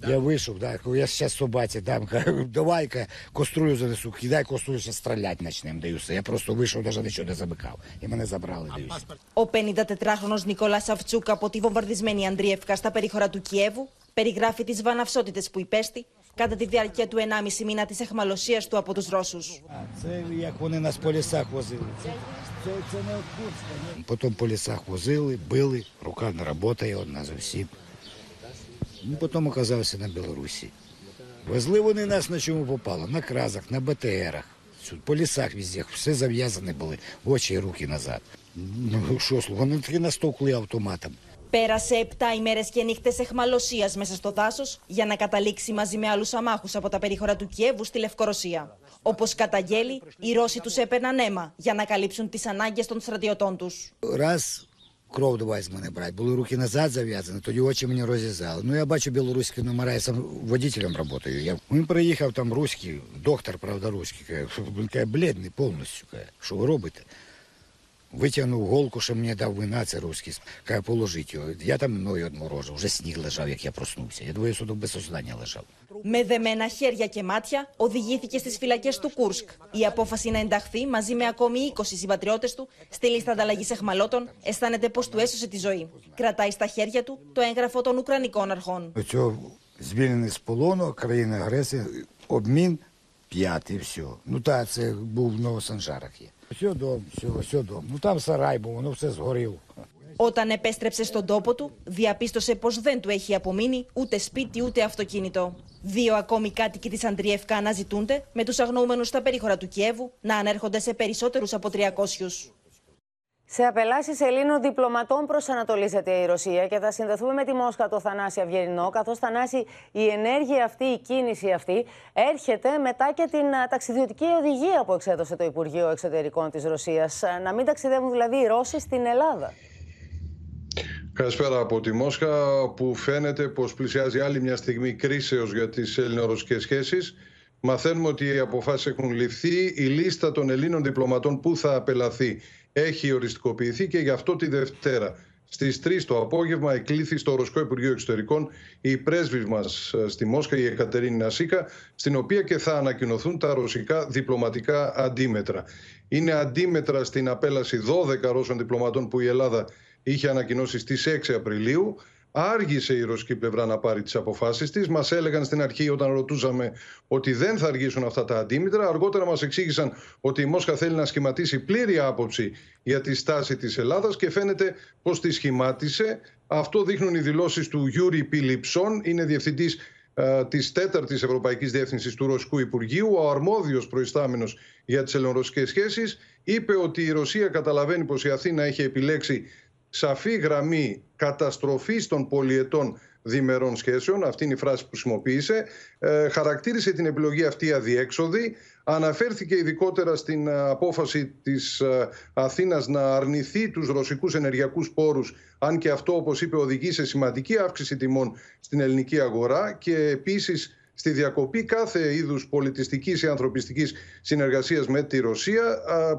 забрав. Я вийшов, да, я зараз собаці дам, давай-ка кострую занесу, кидай кострую, зараз стріляти почнемо, даю все. Я просто вийшов, навіть нічого не замикав. І мене забрали, даюся. Ο 54χρονος Νικόλας Σαυτσούκ από τη βομβαρδισμένη Ανδρίευκα στα περίχωρα του Κιέβου περιγράφει τις βαναυσότητες που υπέστη κατά τη διάρκεια του 1,5 μήνα της εχμαλωσίας του από τους Ρώσους. Це як вони нас по лісах возили. Це, це, це не от Курська. ні. Потім по лісах возили, били, рука не працює одна зовсім. Ну, потім оказався на Білорусі. Везли вони нас на чому попало, на кразах, на БТРах. Всюди. По лісах везде, все зав'язані були, очі і руки назад. Ну що, слухай, вони таки настовкли автоматом. Πέρασε 7 ημέρε και νύχτε εχμαλωσία μέσα στο δάσο για να καταλήξει μαζί με άλλου αμάχου από τα περίχωρα του Κιέβου στη Λευκορωσία. Όπω καταγγέλει, οι Ρώσοι του έπαιρναν αίμα για να καλύψουν τι ανάγκε των στρατιωτών του. Раз кров давай з мене брати, були руки назад зав'язані, тоді очі мені розрізали. Ну я бачу білоруські номера, я сам водителем працюю. Я... Він приїхав там руський, доктор, правда, руський, каже, він каже, бледний повністю. Каже, що ви робите? Витягнув голку, що мені дав вина, це руський. Каже, положіть його. Я там мною одморожив, вже сніг лежав, як я проснувся. Я двоє суток без сознання лежав. Με δεμένα χέρια και μάτια οδηγήθηκε στις φυλακές του Κούρσκ. Η απόφαση να ενταχθεί μαζί με ακόμη 20 συμπατριώτες του στη λίστα ανταλλαγή εχμαλώτων αισθάνεται πως του έσωσε τη ζωή. Κρατάει στα χέρια του το έγγραφο των Ουκρανικών αρχών. Оцього звільнений з полону, країни агресії, обмін п'ятий, все. Ну так, це був в Новосанжарах є. Все дом, все, все дом. Ну там сарай був, воно все згорів. Όταν επέστρεψε στον τόπο του, διαπίστωσε πως δεν του έχει απομείνει ούτε σπίτι ούτε αυτοκίνητο. Δύο ακόμη κάτοικοι της Αντριεύκα αναζητούνται, με τους αγνοούμενους στα περίχωρα του Κιέβου να ανέρχονται σε περισσότερους από 300. Σε απελάσεις Ελλήνων διπλωματών προσανατολίζεται η Ρωσία και θα συνδεθούμε με τη Μόσχα το Θανάση Αυγερινό. Καθώς Θανάση, η ενέργεια αυτή, η κίνηση αυτή έρχεται μετά και την α, ταξιδιωτική οδηγία που εξέδωσε το Υπουργείο Εξωτερικών της Ρωσίας. Να μην ταξιδεύουν δηλαδή οι Ρώσοι στην Ελλάδα. Καλησπέρα από τη Μόσχα που φαίνεται πως πλησιάζει άλλη μια στιγμή κρίσεως για τις ελληνορωσικές σχέσεις. Μαθαίνουμε ότι οι αποφάσεις έχουν ληφθεί. Η λίστα των Ελλήνων διπλωματών που θα απελαθεί έχει οριστικοποιηθεί και γι' αυτό τη Δευτέρα στις 3 το απόγευμα εκλήθη στο Ρωσικό Υπουργείο Εξωτερικών η πρέσβης μας στη Μόσχα, η Εκατερίνη Νασίκα, στην οποία και θα ανακοινωθούν τα ρωσικά διπλωματικά αντίμετρα. Είναι αντίμετρα στην απέλαση 12 Ρώσων διπλωματών που η Ελλάδα είχε ανακοινώσει στις 6 Απριλίου. Άργησε η ρωσική πλευρά να πάρει τις αποφάσεις της. Μας έλεγαν στην αρχή όταν ρωτούσαμε ότι δεν θα αργήσουν αυτά τα αντίμετρα. Αργότερα μας εξήγησαν ότι η Μόσχα θέλει να σχηματίσει πλήρη άποψη για τη στάση της Ελλάδας και φαίνεται πως τη σχημάτισε. Αυτό δείχνουν οι δηλώσεις του Γιούρι Πιλιψών. Είναι διευθυντής ε, της τέταρτης Ευρωπαϊκής Διεύθυνσης του Ρωσικού Υπουργείου. Ο αρμόδιος προϊστάμενος για τις ελληνορωσικές σχέσεις είπε ότι η Ρωσία καταλαβαίνει πως η Αθήνα έχει επιλέξει σαφή γραμμή καταστροφής των πολυετών διμερών σχέσεων, αυτή είναι η φράση που χρησιμοποίησε, ε, χαρακτήρισε την επιλογή αυτή αδιέξοδη, αναφέρθηκε ειδικότερα στην ε, απόφαση της ε, Αθήνας να αρνηθεί τους ρωσικούς ενεργειακούς πόρους, αν και αυτό, όπως είπε, οδηγεί σε σημαντική αύξηση τιμών στην ελληνική αγορά και επίσης στη διακοπή κάθε είδους πολιτιστικής ή ανθρωπιστικής συνεργασίας με τη Ρωσία,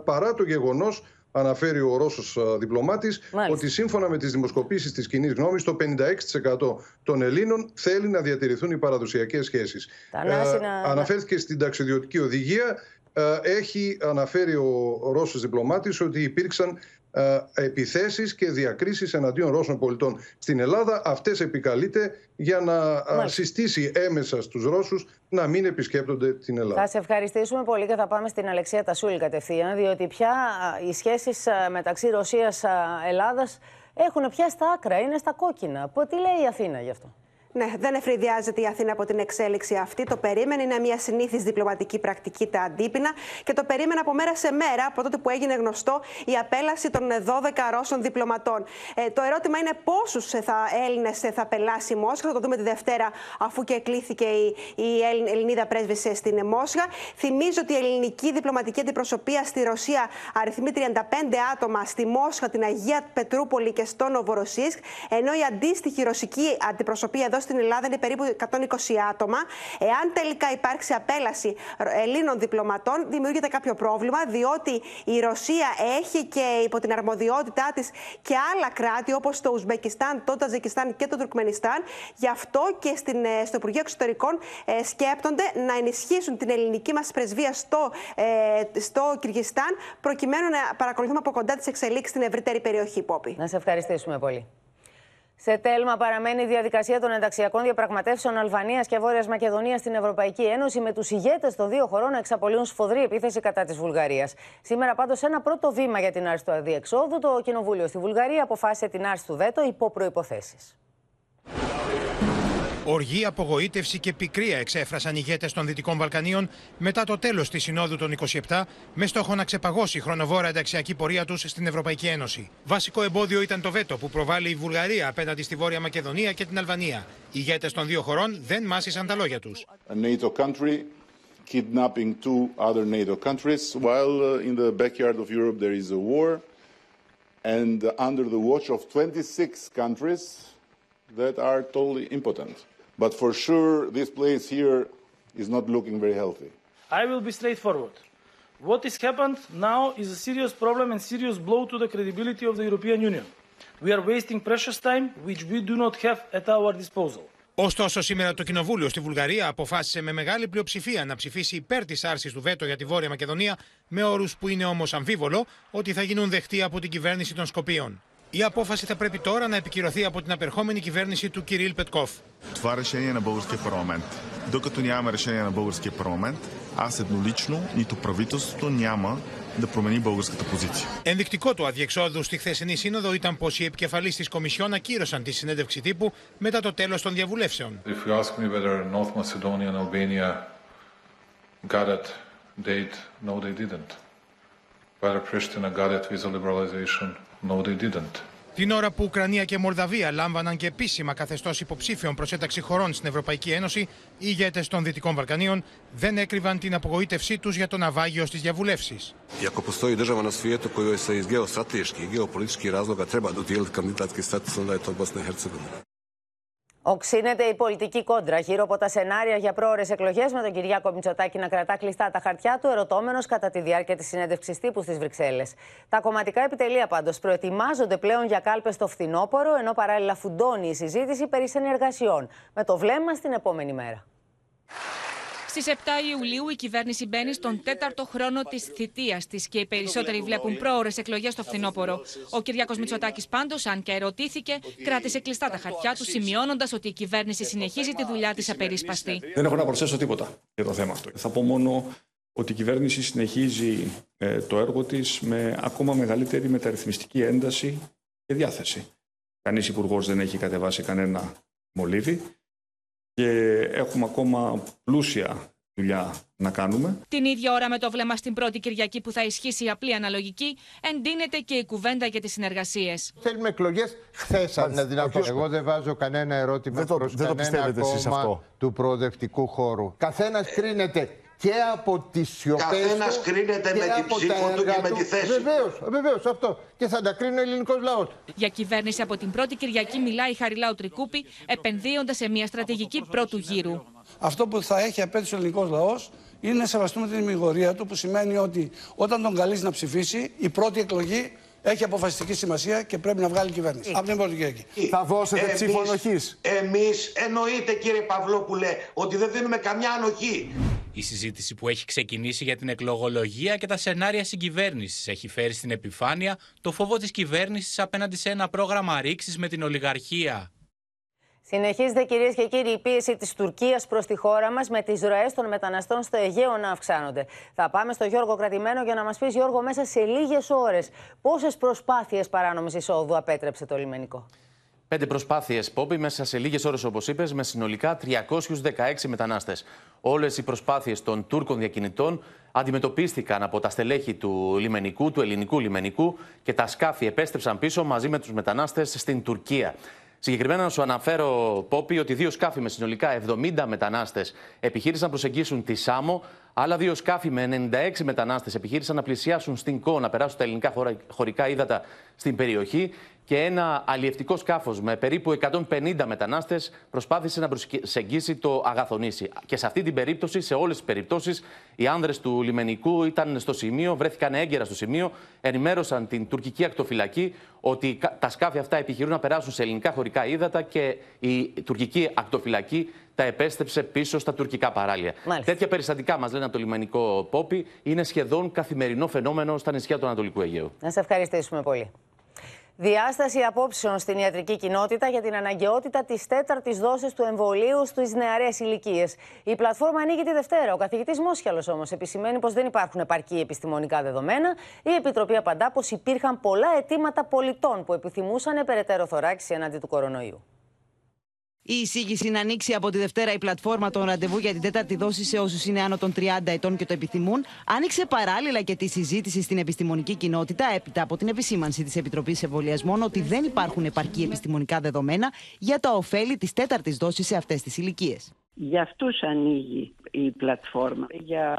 παρά το γεγονός αναφέρει ο Ρώσος διπλωμάτης ότι σύμφωνα με τις δημοσκοπήσεις της κοινής γνώμης το 56% των Ελλήνων θέλει να διατηρηθούν οι παραδοσιακές σχέσεις. Ε, να... Αναφέρθηκε στην ταξιδιωτική οδηγία. Ε, έχει αναφέρει ο Ρώσος διπλωμάτης ότι υπήρξαν ε, επιθέσεις και διακρίσεις εναντίον Ρώσων πολιτών στην Ελλάδα. Αυτές επικαλείται για να Μάλιστα. συστήσει έμεσα στους Ρώσους να μην επισκέπτονται την Ελλάδα. Θα σε ευχαριστήσουμε πολύ και θα πάμε στην Αλεξία Τασούλη κατευθείαν, διότι πια οι σχέσεις μεταξύ Ρωσίας-Ελλάδας έχουν πια στα άκρα, είναι στα κόκκινα. Τι λέει η Αθήνα γι' αυτό; Ναι, δεν εφηδιάζεται η Αθήνα από την εξέλιξη αυτή. Το περίμενε, είναι μια συνήθις διπλωματική πρακτική τα αντίπεινα και το περίμενε από μέρα σε μέρα από τότε που έγινε γνωστό η απέλαση των 12 Ρώσων διπλωματών. Ε, το ερώτημα είναι πόσους Έλληνες θα απελάσει η Μόσχα. Θα το δούμε τη Δευτέρα, αφού και εκλήθηκε η, η Ελληνίδα πρέσβη στην Μόσχα. Θυμίζω ότι η ελληνική διπλωματική αντιπροσωπεία στη Ρωσία αριθμεί 35 άτομα στη Μόσχα, την Αγία Πετρούπολη και στο Νοβοροσίσκ, ενώ η αντίστοιχη ρωσική αντιπροσωπεία εδώ στην Ελλάδα είναι περίπου 120 άτομα. Εάν τελικά υπάρξει απέλαση Ελλήνων διπλωματών, δημιουργείται κάποιο πρόβλημα, διότι η Ρωσία έχει και υπό την αρμοδιότητά της και άλλα κράτη, όπως το Ουσμπεκιστάν, το Ταζικιστάν και το Τουρκμενιστάν. Γι' αυτό και στην, ε, στο Υπουργείο Εξωτερικών ε, σκέπτονται να ενισχύσουν την ελληνική μας πρεσβεία στο, ε, στο Κυργιστάν, προκειμένου να παρακολουθούμε από κοντά τις εξελίξεις στην ευρύτερη περιοχή, Πόπη. Να σε ευχαριστήσουμε πολύ. Σε τέλμα παραμένει η διαδικασία των ενταξιακών διαπραγματεύσεων Αλβανίας και Βόρειας Μακεδονίας στην Ευρωπαϊκή Ένωση, με τους ηγέτες των δύο χωρών να εξαπολύουν σφοδρή επίθεση κατά της Βουλγαρίας. Σήμερα, πάντως, ένα πρώτο βήμα για την άρση του αδιεξόδου. Το Κοινοβούλιο στη Βουλγαρία αποφάσισε την άρση του ΒΕΤΟ υπό προποθέσει. Οργή, απογοήτευση και πικρία εξέφρασαν οι ηγέτες των Δυτικών Βαλκανίων μετά το τέλος της Συνόδου των 27, με στόχο να ξεπαγώσει η χρονοβόρα ενταξιακή πορεία τους στην Ευρωπαϊκή Ένωση. Βασικό εμπόδιο ήταν το βέτο που προβάλλει η Βουλγαρία απέναντι στη Βόρεια Μακεδονία και την Αλβανία. Οι ηγέτες των δύο χωρών δεν μάσησαν τα λόγια τους. kidnapping two other NATO countries, while uh, in the backyard of Europe there is a war, and uh, under the watch of 26 countries that are totally impotent. But for sure, this place here is not looking very healthy. I will be straightforward. What has happened now is a serious problem and serious blow to the credibility of the European Union. We are wasting precious time which we do not have at our disposal. Ωστόσο, σήμερα το Κοινοβούλιο στη Βουλγαρία αποφάσισε με μεγάλη πλειοψηφία να ψηφίσει υπέρ τη άρση του βέτο για τη Βόρεια Μακεδονία, με όρου που είναι όμω αμφίβολο ότι θα γίνουν δεχτοί από την κυβέρνηση των Σκοπίων. Η απόφαση θα πρέπει τώρα να επικυρωθεί από την απερχόμενη κυβέρνηση του Κυρίλ Πετκόφ. Това решение на българския парламент. Докато нямаме решение на българския парламент, аз еднолично, нито правителството няма да промени българската позиция. Ενδεικτικό του αδιεξόδου στη χθεσινή σύνοδο ήταν πω οι επικεφαλεί τη Κομισιόν ακύρωσαν τη συνέντευξη τύπου μετά το τέλο των διαβουλεύσεων. If you ask me whether North Macedonia and Albania got that date, no they didn't. Την ώρα που Ουκρανία και Μολδαβία λάμβαναν και επίσημα καθεστώς υποψήφιων προσέταξη χωρών στην Ευρωπαϊκή Ένωση, οι ηγέτες των Δυτικών Βαλκανίων δεν έκρυβαν την απογοήτευσή τους για το ναυάγιο στις διαβουλεύσεις. Jako postoji. Οξύνεται η πολιτική κόντρα γύρω από τα σενάρια για πρόορε εκλογές, με τον Κυριάκο Μητσοτάκη να κρατά κλειστά τα χαρτιά του, ερωτώμενος κατά τη διάρκεια της συνέντευξης τύπου στις Βρυξέλλες. Τα κομματικά επιτελεία πάντως προετοιμάζονται πλέον για κάλπες στο φθινόπωρο, ενώ παράλληλα φουντώνει η συζήτηση περί συνεργασιών. Με το βλέμμα στην επόμενη μέρα. Στις 7 Ιουλίου η κυβέρνηση μπαίνει στον τέταρτο χρόνο της θητείας της και οι περισσότεροι βλέπουν πρόορε εκλογές στο φθινόπωρο. Ο Κυριάκος Μητσοτάκης πάντως, αν και ερωτήθηκε, κράτησε κλειστά τα χαρτιά του, σημειώνοντας ότι η κυβέρνηση συνεχίζει τη δουλειά της απερίσπαστη. Δεν έχω να προσθέσω τίποτα για το θέμα αυτό. Θα πω μόνο ότι η κυβέρνηση συνεχίζει ε, το έργο της με ακόμα μεγαλύτερη μεταρρυθμιστική ένταση και διάθεση. Κανείς υπουργός δεν έχει κατεβάσει κανένα μολύβι και έχουμε ακόμα πλούσια δουλειά να κάνουμε. Την ίδια ώρα με το βλέμμα στην πρώτη Κυριακή που θα ισχύσει η απλή αναλογική, εντείνεται και η κουβέντα για τις συνεργασίες. Θέλουμε εκλογές χθες, αν είναι δυνατόν. Εγώ δεν βάζω κανένα ερώτημα προς κανένα κόμμα του προοδευτικού χώρου. Καθένας κρίνεται και από τις σιωπές Καθένας κρίνεται με την ψήφο του και με τη θέση. Βεβαίως, βεβαίως αυτό. Και θα τα κρίνει ο ελληνικός λαός. Για κυβέρνηση από την πρώτη Κυριακή μιλάει η Χαριλάου Τρικούπη, επενδύοντας σε μια στρατηγική πρώτου γύρου. Αυτό που θα έχει απέτηση ο ελληνικός λαός είναι να σεβαστούμε την ημιγορία του, που σημαίνει ότι όταν τον καλείς να ψηφίσει, η πρώτη εκλογή έχει αποφασιστική σημασία και πρέπει να βγάλει κυβέρνηση. Από την πρώτη Κυριακή. Θα δώσετε ψήφο ανοχής. Εμείς εννοείται, κύριε Παυλόπουλε, ότι δεν δίνουμε καμιά ανοχή. Η συζήτηση που έχει ξεκινήσει για την εκλογολογία και τα σενάρια συγκυβέρνησης έχει φέρει στην επιφάνεια το φόβο της κυβέρνησης απέναντι σε ένα πρόγραμμα ρήξης με την ολιγαρχία. Συνεχίζεται κυρίες και κύριοι η πίεση της Τουρκίας προς τη χώρα μας με τις ρωέ των μεταναστών στο Αιγαίο να αυξάνονται. Θα πάμε στο Γιώργο Κρατημένο για να μας πεις, Γιώργο, μέσα σε λίγες ώρες πόσες προσπάθειες παράνομης εισόδου απέτρεψε το λιμενικό; Πέντε προσπάθειες, Πόπη, μέσα σε λίγες ώρες, όπως είπες, με συνολικά 316 μετανάστες. Όλες οι προσπάθειες των Τούρκων διακινητών αντιμετωπίστηκαν από τα στελέχη του λιμενικού, του ελληνικού λιμενικού και τα σκάφη επέστρεψαν πίσω μαζί με τους μετανάστες στην Τουρκία. Συγκεκριμένα να σου αναφέρω, Πόπι, ότι δύο σκάφη με συνολικά 70 μετανάστες επιχείρησαν να προσεγγίσουν τη Σάμο. Άλλα δύο σκάφη με 96 μετανάστες επιχείρησαν να πλησιάσουν στην ΚΟ, να περάσουν τα ελληνικά χωρικά ύδατα στην περιοχή. Και ένα αλλιευτικό σκάφος με περίπου 150 μετανάστες προσπάθησε να προσεγγίσει το Αγαθονήσι. Και σε αυτή την περίπτωση, σε όλες τις περιπτώσεις, οι άνδρες του λιμενικού ήταν στο σημείο, βρέθηκαν έγκαιρα στο σημείο, ενημέρωσαν την τουρκική ακτοφυλακή ότι τα σκάφη αυτά επιχειρούν να περάσουν σε ελληνικά χωρικά ύδατα και η τουρκική ακτοφυλακή τα επέστρεψε πίσω στα τουρκικά παράλια. Μάλιστα. Τέτοια περιστατικά, μας λένε από το λιμενικό Πόπι, είναι σχεδόν καθημερινό φαινόμενο στα νησιά του Ανατολικού Αιγαίου. Να σε ευχαριστήσουμε πολύ. Διάσταση απόψεων στην ιατρική κοινότητα για την αναγκαιότητα της τέταρτης δόσης του εμβολίου στις νεαρές ηλικίες. Η πλατφόρμα ανοίγει τη Δευτέρα. Ο καθηγητής Μόσχαλος όμως επισημαίνει πως δεν υπάρχουν επαρκή επιστημονικά δεδομένα. Η Επιτροπή απαντά πως υπήρχαν πολλά αιτήματα πολιτών που επιθυμούσαν περαιτέρω θωράκιση εναντί του κορονοϊού. Η εισήγηση να ανοίξει από τη Δευτέρα η πλατφόρμα των ραντεβού για την τέταρτη δόση σε όσους είναι άνω των 30 ετών και το επιθυμούν, άνοιξε παράλληλα και τη συζήτηση στην επιστημονική κοινότητα έπειτα από την επισήμανση της Επιτροπής Εμβολιασμών ότι δεν υπάρχουν επαρκή επιστημονικά δεδομένα για τα ωφέλη της τέταρτης δόσης σε αυτές τις ηλικίες. Για αυτούς ανοίγει η πλατφόρμα για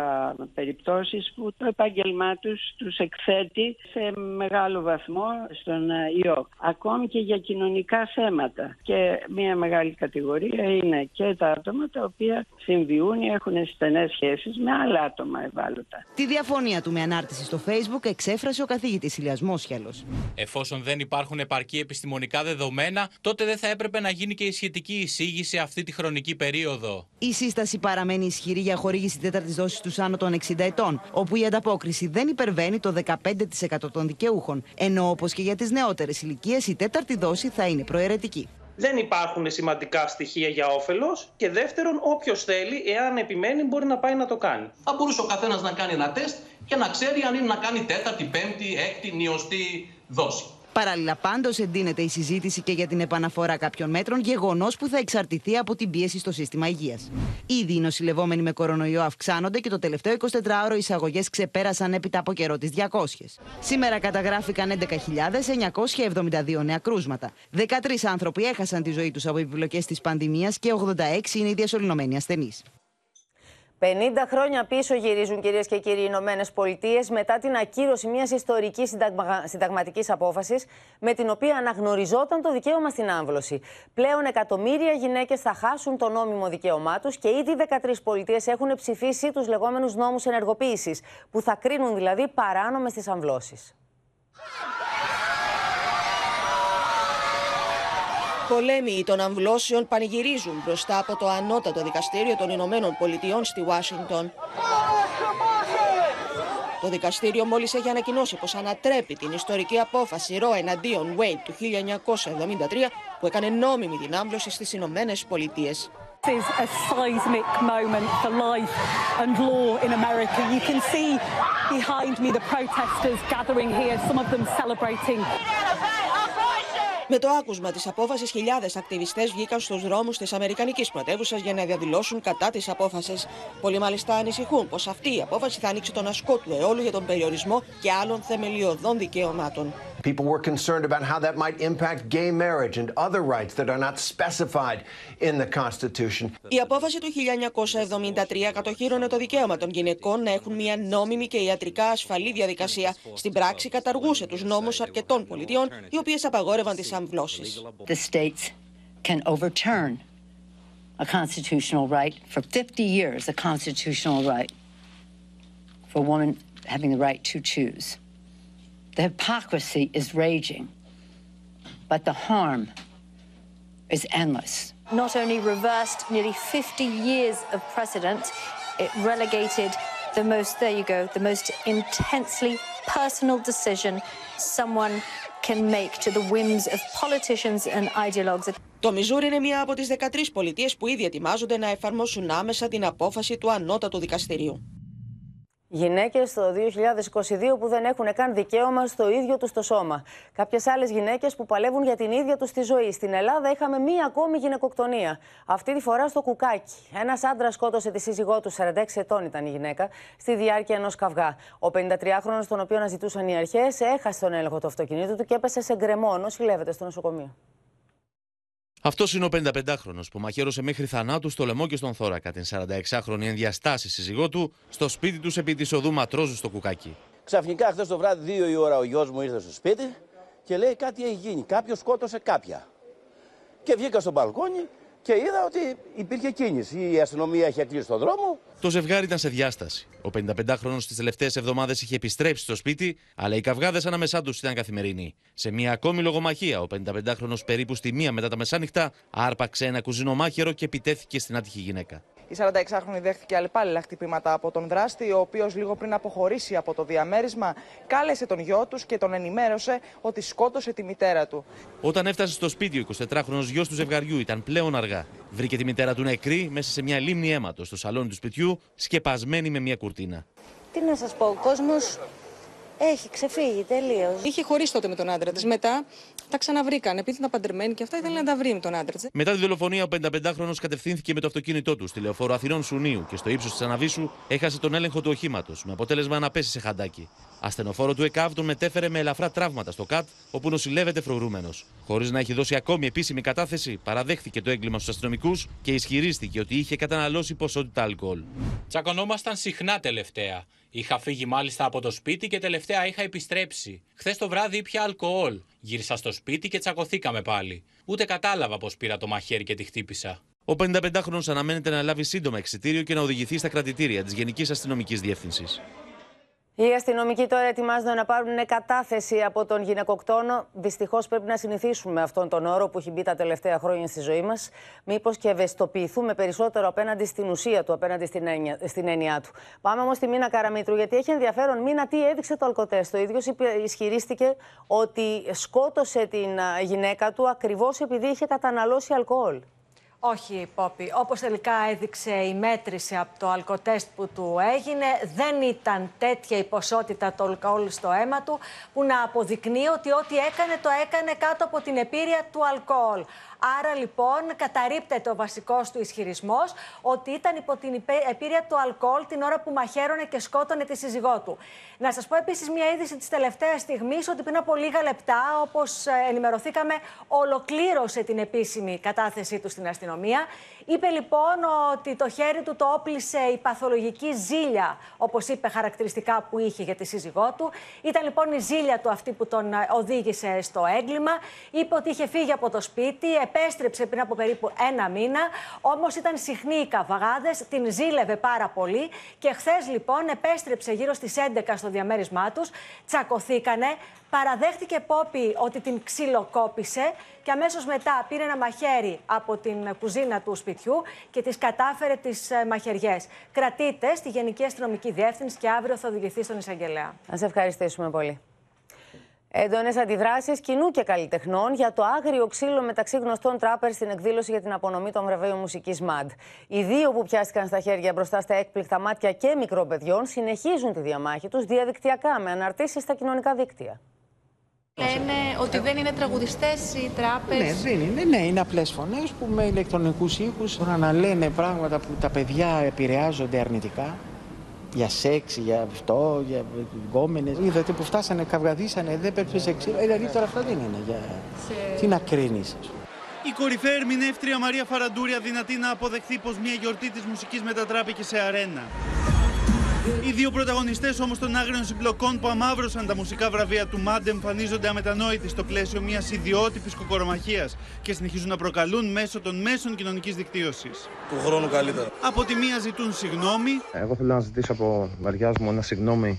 περιπτώσεις που το επάγγελμά τους τους εκθέτει σε μεγάλο βαθμό στον ιό. Ακόμη και για κοινωνικά θέματα. Και μια μεγάλη κατηγορία είναι και τα άτομα τα οποία συμβιούν ή έχουν στενές σχέσεις με άλλα άτομα ευάλωτα. Τη διαφωνία του με ανάρτηση στο facebook εξέφρασε ο καθηγητής Ηλιας Μόσχιαλος. Εφόσον δεν υπάρχουν επαρκή επιστημονικά δεδομένα, τότε δεν θα έπρεπε να γίνει και η σχετική εισήγηση αυτή τη χρονική περίοδο. Η σύσταση παραμένει ισχυρή για χορήγηση τέταρτης δόσης του άνω των 60 ετών, όπου η ανταπόκριση δεν υπερβαίνει το 15% των δικαιούχων. Ενώ όπως και για τις νεότερες ηλικίες, η τέταρτη δόση θα είναι προαιρετική. Δεν υπάρχουν σημαντικά στοιχεία για όφελος. Και δεύτερον, όποιος θέλει, εάν επιμένει, μπορεί να πάει να το κάνει. Θα μπορούσε ο καθένας να κάνει ένα τεστ και να ξέρει αν είναι να κάνει τέταρτη, πέμπτη, έκτη, νιωστή δόση. Παράλληλα, πάντω εντείνεται η συζήτηση και για την επαναφορά κάποιων μέτρων, γεγονός που θα εξαρτηθεί από την πίεση στο σύστημα υγείας. Ήδη οι νοσηλευόμενοι με κορονοϊό αυξάνονται και το τελευταίο 24ωρο οι εισαγωγές ξεπέρασαν έπειτα από καιρό τις 200. Σήμερα καταγράφηκαν 11.972 νέα κρούσματα. 13 άνθρωποι έχασαν τη ζωή τους από επιπλοκές της πανδημίας και 86 είναι οι διασωληνωμένοι ασθενείς. 50 χρόνια πίσω γυρίζουν κυρίες και κύριοι οι Ηνωμένες Πολιτείες μετά την ακύρωση μιας ιστορικής συνταγμα... συνταγματικής απόφασης με την οποία αναγνωριζόταν το δικαίωμα στην άμβλωση. Πλέον εκατομμύρια γυναίκες θα χάσουν το νόμιμο δικαίωμά τους και ήδη 13 πολιτείες έχουν ψηφίσει τους λεγόμενους νόμους ενεργοποίησης, που θα κρίνουν δηλαδή παράνομε τι αμβλώσεις. Πολέμοι των αμβλώσεων πανηγυρίζουν μπροστά από το ανώτατο δικαστήριο των Ηνωμένων Πολιτειών στη Ουάσιγκτον. Το δικαστήριο μόλις έχει ανακοινώσει πως ανατρέπει την ιστορική απόφαση Ρο εναντίον Wade του 1973 που έκανε νόμιμη την άμβλωση στις Ηνωμένες Πολιτείες. This is a seismic moment for life and law in America. You can see behind me the protesters gathering here, some of them celebrating. Με το άκουσμα της απόφασης, χιλιάδες ακτιβιστές βγήκαν στους δρόμους της Αμερικανικής πρωτεύουσας για να διαδηλώσουν κατά της απόφασης. Πολλοί μάλιστα ανησυχούν πως αυτή η απόφαση θα ανοίξει τον ασκό του αιώλου για τον περιορισμό και άλλων θεμελιωδών δικαιωμάτων. People were concerned about how that might impact gay marriage and other rights that are not specified in the Constitution. Η απόφαση του 1973 κατοχύρωνε το δικαίωμα των γυναικών να έχουν μια νόμιμη και ιατρικά ασφαλή διαδικασία. Στην πράξη καταργούσε τους νόμους αρκετών πολιτιών, οι οποίες απαγόρευαν τις αμβλώσεις. The states can overturn a constitutional right for 50 years, a constitutional right for a woman having the right to choose. The hypocrisy is raging, but the harm is endless. Not only reversed nearly 50 years of precedent, it relegated the most, there you go, the most intensely personal decision someone can make to the whims of politicians and ideologues. Το Μιζούρι είναι μία από τις 13 πολιτείες που ήδη ετοιμάζονται να εφαρμόσουν άμεσα την απόφαση του ανώτατου δικαστηρίου. Γυναίκες το 2022 που δεν έχουν καν δικαίωμα στο ίδιο τους το σώμα. Κάποιες άλλες γυναίκες που παλεύουν για την ίδια τους τη ζωή. Στην Ελλάδα είχαμε μία ακόμη γυναικοκτονία. Αυτή τη φορά στο κουκάκι. Ένας άντρας σκότωσε τη σύζυγό του, 46 ετών ήταν η γυναίκα, στη διάρκεια ενός καυγά. Ο 53χρονο, τον οποίο αναζητούσαν οι αρχές, έχασε τον έλεγχο του αυτοκινήτου του και έπεσε σε γκρεμό, νοσηλεύεται στο νοσοκομείο. Αυτός είναι ο 55χρονο που μαχαίρωσε μέχρι θανάτου στο λαιμό και στον θώρακα την 46χρονη ενδιαστάση σύζυγό του στο σπίτι τους επί της οδού Ματρόζου στο Κουκάκι. Ξαφνικά χθες το βράδυ, 2 η ώρα, ο γιος μου ήρθε στο σπίτι και λέει κάτι έχει γίνει. Κάποιος σκότωσε κάποια. Και βγήκα στο μπαλκόνι και είδα ότι υπήρχε κίνηση. Η αστυνομία είχε κλείσει τον δρόμο. Το ζευγάρι ήταν σε διάσταση. Ο 55χρονο τις τελευταίες εβδομάδες είχε επιστρέψει στο σπίτι, αλλά οι καυγάδες ανάμεσά τους ήταν καθημερινοί. Σε μια ακόμη λογομαχία, ο 55χρονο περίπου στη μία μετά τα μεσάνυχτα άρπαξε ένα κουζινομάχαιρο και επιτέθηκε στην άτυχη γυναίκα. Η 46χρονη δέχτηκε αλλεπάλληλα χτυπήματα από τον δράστη, ο οποίος λίγο πριν αποχωρήσει από το διαμέρισμα, κάλεσε τον γιο τους και τον ενημέρωσε ότι σκότωσε τη μητέρα του. Όταν έφτασε στο σπίτι, ο 24χρονο γιος του ζευγαριού ήταν πλέον αργά. Βρήκε τη μητέρα του νεκρή μέσα σε μια λίμνη αίματος στο σαλόνι του σπιτιού, σκεπασμένη με μια κουρτίνα. Τι να σας πω, ο κόσμος Έχει ξεφύγει τελείως. Είχε χωρίσει τότε με τον άντρα της. Μετά τα ξαναβρήκαν. Επειδή ήταν παντρεμένη και αυτά, ήθελε να τα βρει με τον άντρα της. Μετά τη δολοφονία, ο 55χρονο κατευθύνθηκε με το αυτοκίνητό του στη λεωφόρο Αθηνών Σουνίου και στο ύψος της Αναβίσου έχασε τον έλεγχο του οχήματος, με αποτέλεσμα να πέσει σε χαντάκι. Ασθενοφόρο του ΕΚΑΒ τον μετέφερε με ελαφρά τραύματα στο ΚΑΤ, όπου νοσηλεύεται φρογρούμενο. Χωρίς να έχει δώσει ακόμη επίσημη κατάθεση, παραδέχθηκε το έγκλημα στους αστυνομικούς και ισχυρίστηκε ότι είχε καταναλώσει ποσότητα αλκοόλ. Τσακωνόμασταν συχνά τελευταία. Είχα φύγει μάλιστα από το σπίτι και τελευταία είχα επιστρέψει. Χθες το βράδυ ήπια αλκοόλ. Γύρισα στο σπίτι και τσακωθήκαμε πάλι. Ούτε κατάλαβα πω πήρα το μαχαίρι και τη χτύπησα. Ο 55χρονο αναμένεται να λάβει σύντομα εξητήριο και να οδηγηθεί στα κρατητήρια της Γενικής Αστυνομικής Διεύθυνσης. Οι αστυνομικοί τώρα ετοιμάζονται να πάρουν κατάθεση από τον γυναικοκτόνο. Δυστυχώς πρέπει να συνηθίσουμε αυτόν τον όρο που έχει μπει τα τελευταία χρόνια στη ζωή μας. Μήπως και ευαισθητοποιηθούμε περισσότερο απέναντι στην ουσία του, απέναντι στην έννοια, στην έννοια του. Πάμε όμως στη Μίνα Καραμίτρου, γιατί έχει ενδιαφέρον. Μίνα, τι έδειξε το Αλκοτέστο. Ο ίδιο ισχυρίστηκε ότι σκότωσε την γυναίκα του ακριβώς επειδή είχε καταναλώσει αλκοόλ. Όχι, Πόπη. Όπως τελικά έδειξε η μέτρηση από το αλκοτέστ που του έγινε, δεν ήταν τέτοια η ποσότητα του αλκοόλ στο αίμα του που να αποδεικνύει ότι ό,τι έκανε το έκανε κάτω από την επίρρεια του αλκοόλ. Άρα λοιπόν καταρρύπτεται ο βασικός του ισχυρισμός ότι ήταν υπό την επίρρεια του αλκοόλ την ώρα που μαχαίρωνε και σκότωνε τη σύζυγό του. Να σας πω επίσης μια είδηση της τελευταίας στιγμής ότι πριν από λίγα λεπτά, όπως ε, ενημερωθήκαμε, ολοκλήρωσε την επίσημη κατάθεσή του στην αστυνομία. Είπε λοιπόν ότι το χέρι του το όπλησε η παθολογική ζήλια, όπως είπε χαρακτηριστικά που είχε για τη σύζυγό του. Ήταν λοιπόν η ζήλια του αυτή που τον ε, οδήγησε στο έγκλημα. Είπε ότι είχε φύγει από το σπίτι, επέστρεψε πριν από περίπου ένα μήνα. Όμως ήταν συχνοί οι καβαγάδε, την ζήλευε πάρα πολύ. Και χθες λοιπόν επέστρεψε γύρω στις 11 στο διαμέρισμά τους. Τσακωθήκανε. Παραδέχτηκε Πόπη ότι την ξυλοκόπησε και αμέσως μετά πήρε ένα μαχαίρι από την κουζίνα του σπιτιού και τι κατάφερε τις ε, μαχαιριές. Κρατείται στη Γενική Αστυνομική Διεύθυνση και αύριο θα οδηγηθεί στον εισαγγελέα. Να σε ευχαριστήσουμε πολύ. Έντονες αντιδράσεις κοινού και καλλιτεχνών για το άγριο ξύλο μεταξύ γνωστών τράπερ στην εκδήλωση για την απονομή των βραβείων μουσικής ΜΑΔ. Οι δύο που πιάστηκαν στα χέρια μπροστά στα έκπληκτα μάτια και μικρών παιδιών συνεχίζουν τη διαμάχη τους διαδικτυακά με αναρτήσεις στα κοινωνικά δίκτυα. Λένε ότι δεν είναι τραγουδιστές οι τράπε. Ναι, δεν είναι. Ναι, είναι απλές φωνές που με ηλεκτρονικούς ήχους μπορούν να λένε πράγματα που τα παιδιά επηρεάζονται αρνητικά. Για σεξ, για αυτό, για γκόμενες. Είδατε που φτάσανε, καυγαδίσανε, δεν πέφτεις σε ξύλο. Ε, δηλαδή τώρα αυτά δεν είναι. Για... Σε... Τι να κρίνεις. Η κορυφαία ερμηνεύτρια Μαρία Φαραντούρια δυνατή να αποδεχθεί πως μια γιορτή της μουσικής μετατράπηκε σε αρένα. Οι δύο πρωταγωνιστές όμως των άγριων συμπλοκών που αμαύρωσαν τα μουσικά βραβεία του MAD εμφανίζονται αμετανόητοι στο πλαίσιο μιας ιδιότυπης κοκορομαχίας και συνεχίζουν να προκαλούν μέσω των μέσων κοινωνικής δικτύωσης. Του χρόνου καλύτερα. Από τη μία ζητούν συγγνώμη. Εγώ θέλω να ζητήσω από βαριάς μου ένα συγγνώμη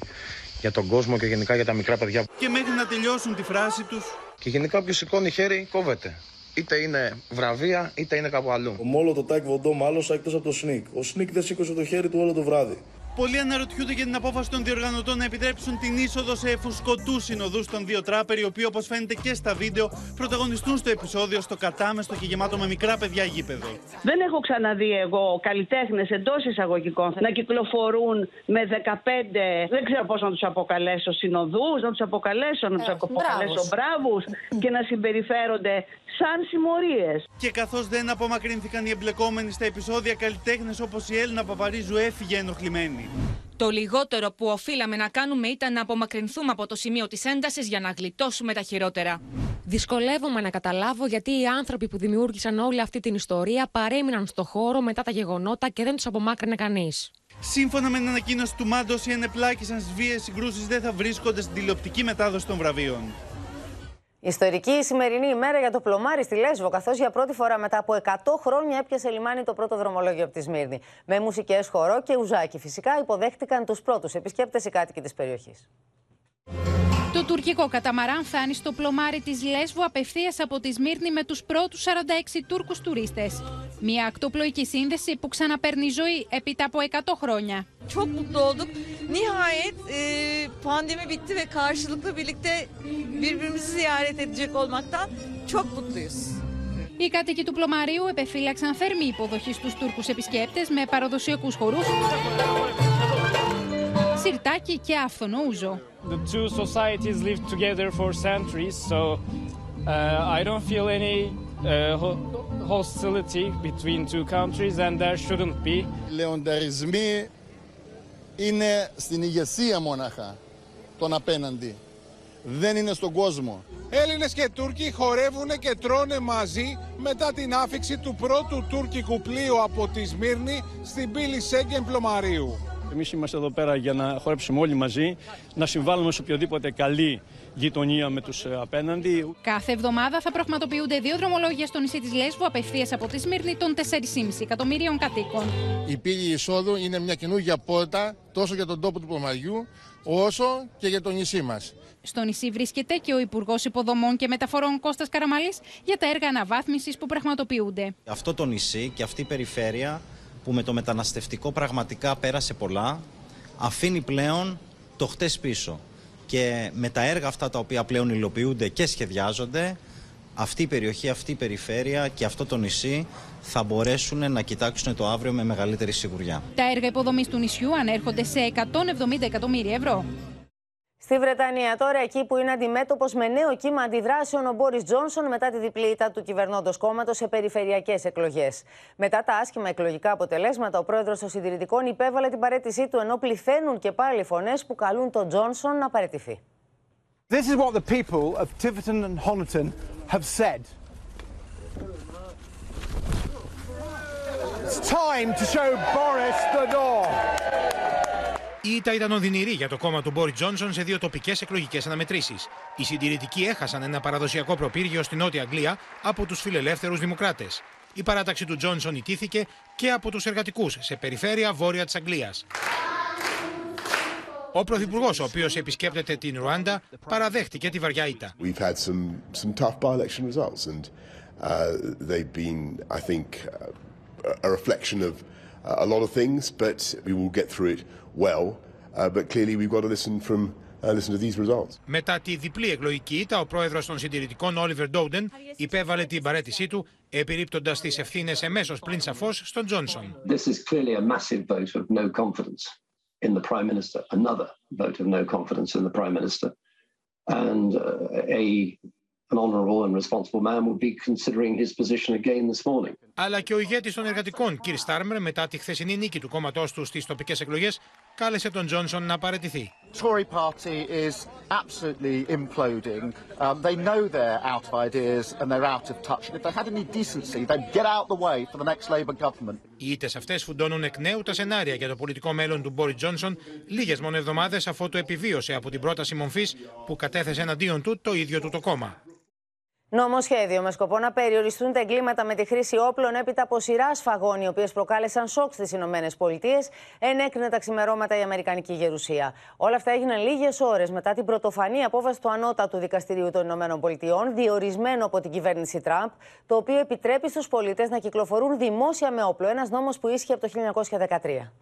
για τον κόσμο και γενικά για τα μικρά παιδιά. Και μέχρι να τελειώσουν τη φράση τους. Και γενικά όποιος σηκώνει χέρι κόβεται. Είτε είναι βραβεία, είτε είναι κάπου αλλού. Ο Μόλο το Τάικ Βοντό μάλωσα εκτός από το Σνικ. Ο Σνικ δεν σήκωσε το χέρι του όλο το βράδυ. Πολλοί αναρωτιούνται για την απόφαση των διοργανωτών να επιτρέψουν την είσοδο σε φουσκωτούς συνοδούς των δύο τράπερ, οι οποίοι όπως φαίνεται και στα βίντεο πρωταγωνιστούν στο επεισόδιο στο κατάμεστο και γεμάτο με μικρά παιδιά γήπεδο. Δεν έχω ξαναδεί εγώ καλλιτέχνες εντός εισαγωγικών να κυκλοφορούν με 15, δεν ξέρω πώς να τους αποκαλέσω, συνοδούς, να τους αποκαλέσω, να τους ε, αποκαλέσω μπράβους και να συμπεριφέρονται σαν συμμορίες. Και καθώς δεν απομακρύνθηκαν οι εμπλεκόμενοι στα επεισόδια, καλλιτέχνες όπως η Έλληνα Παπαρίζου έφυγε ενοχλημένη. Το λιγότερο που οφείλαμε να κάνουμε ήταν να απομακρυνθούμε από το σημείο της έντασης για να γλιτώσουμε τα χειρότερα. Δυσκολεύομαι να καταλάβω γιατί οι άνθρωποι που δημιούργησαν όλη αυτή την ιστορία παρέμειναν στο χώρο μετά τα γεγονότα και δεν τους απομάκρυνε κανείς. Σύμφωνα με την ανακοίνωση του Μάντος, οι ενεπλάκησαν στις βίαιες συγκρούσεις δεν θα βρίσκονται στην τηλεοπτική μετάδοση των βραβείων. Ιστορική η σημερινή ημέρα για το πλωμάρι στη Λέσβο, καθώς για πρώτη φορά μετά από 100 χρόνια έπιασε λιμάνι το πρώτο δρομολόγιο από τη Σμύρνη. Με μουσικές, χορό και ουζάκι. Φυσικά υποδέχτηκαν τους πρώτους επισκέπτες οι κάτοικοι της περιοχής. Το τουρκικό καταμαράν φτάνει στο πλωμάρι της Λέσβου απευθείας από τη Σμύρνη με τους πρώτους 46 Τούρκους τουρίστες. Μια ακτοπλοϊκή σύνδεση που ξαναπαίρνει ζωή έπειτα από 100 χρόνια. Çok mutlu olduk. Nihayet e, pandemi bitti ve karşılıklı birlikte birbirimizi ziyaret edecek olmaktan çok mutluyuz. Οι κάτοικοι του Πλωμαρίου επεφύλαξαν θερμή υποδοχή στους Τούρκους επισκέπτες με παραδοσιακούς χορούς σιρτάκι και άφθονο ούζο. The two societies lived together for centuries, so uh, I don't feel any uh, hostility between two countries and there shouldn't be. Λεονταρισμοί είναι στην ηγεσία μονάχα τον απέναντι. Δεν είναι στον κόσμο. Έλληνες και Τούρκοι χορεύουν και τρώνε μαζί μετά την άφηξη του πρώτου τουρκικού πλοίου από τη Σμύρνη στην πύλη Σέγγεν Πλωμαρίου. Εμείς είμαστε εδώ πέρα για να χορέψουμε όλοι μαζί, να συμβάλλουμε σε οποιοδήποτε καλή γειτονία με τους ε, απέναντι. Κάθε εβδομάδα θα πραγματοποιούνται δύο δρομολόγια στο νησί της Λέσβου απευθείας από τη Σμύρνη των 4,5 εκατομμύριων κατοίκων. Η πύλη εισόδου είναι μια καινούργια πόρτα τόσο για τον τόπο του Πλωμαριού όσο και για το νησί μας. Στο νησί βρίσκεται και ο Υπουργός Υποδομών και Μεταφορών Κώστας Καραμαλής για τα έργα αναβάθμισης που πραγματοποιούνται. Αυτό το νησί και αυτή η περιφέρεια που με το μεταναστευτικό πραγματικά πέρασε πολλά, αφήνει πλέον το χτες πίσω. Και με τα έργα αυτά τα οποία πλέον υλοποιούνται και σχεδιάζονται, αυτή η περιοχή, αυτή η περιφέρεια και αυτό το νησί θα μπορέσουν να κοιτάξουν το αύριο με μεγαλύτερη σιγουριά. Τα έργα υποδομής του νησιού ανέρχονται σε 170 εκατομμύρια ευρώ. Στη Βρετανία, τώρα εκεί που είναι αντιμέτωπος με νέο κύμα αντιδράσεων ο Μπόρις Τζόνσον μετά τη διπλή ήττα του κυβερνώντος κόμματος σε περιφερειακές εκλογές. Μετά τα άσχημα εκλογικά αποτελέσματα, ο πρόεδρος των Συντηρητικών υπέβαλε την παρέτησή του, ενώ πληθαίνουν και πάλι φωνές που καλούν τον Τζόνσον να παραιτηθεί. This is what the people of Tiverton and Honiton have said. It's time to show Boris the door. Η ήττα ήταν οδυνηρή για το κόμμα του Μπόρι Τζόνσον σε δύο τοπικές εκλογικές αναμετρήσεις. Οι συντηρητικοί έχασαν ένα παραδοσιακό προπύργιο στην Νότια Αγγλία από τους φιλελεύθερους δημοκράτες. Η παράταξη του Τζόνσον ιτήθηκε και από τους εργατικούς σε περιφέρεια βόρεια της Αγγλίας. Ο Πρωθυπουργός, ο οποίος επισκέπτεται την Ρουάντα, παραδέχτηκε τη βαριά ήττα. We've had some, some tough by-election results and uh, they've been, I think, a reflection of a lot of things, but we will get through it well. Uh, but clearly we've got to listen from uh, listen to these results. Μετά τη διπλή εκλογική ήττα, ο πρόεδρο των συντηρητικών, Όλιβερ Ντόντεν, υπέβαλε την παρέτησή του, επιρρύπτοντα τι ευθύνε εμέσω πλην σαφώ στον Τζόνσον. This is clearly a massive vote of no confidence in the Prime Minister, another vote of no confidence in the Prime Minister. And uh, a an honourable and responsible man would be considering his position again this morning. Αλλά και ο ηγέτης των εργατικών, Κυρ Στάρμερ, μετά τη χθεσινή νίκη του κόμματός του στις τοπικές εκλογές, κάλεσε τον Τζόνσον να παραιτηθεί. Tory party is absolutely imploding. Um, they know they're out of ideas and they're out of touch. And if they had any decency, they'd get out the way for the next Labour government. Οι ήττες αυτές φουντώνουν εκ νέου τα σενάρια για το πολιτικό μέλλον του Μπόρι Τζόνσον λίγες μόνο εβδομάδες αφού το επιβίωσε από την πρόταση μομφής που κατέθεσε εναντίον του το ίδιο του το κόμμα. Νομοσχέδιο με σκοπό να περιοριστούν τα εγκλήματα με τη χρήση όπλων έπειτα από σειράς σφαγών, οι οποίες προκάλεσαν σοκ στις Ηνωμένες Πολιτείες, ενέκρινε τα ξημερώματα η Αμερικανική Γερουσία. Όλα αυτά έγιναν λίγες ώρες μετά την πρωτοφανή απόφαση του Ανώτατου Δικαστηρίου των Ηνωμένων Πολιτειών, διορισμένο από την κυβέρνηση Τραμπ, το οποίο επιτρέπει στους πολίτες να κυκλοφορούν δημόσια με όπλο. Ένας νόμος που ίσχυε από το 1913.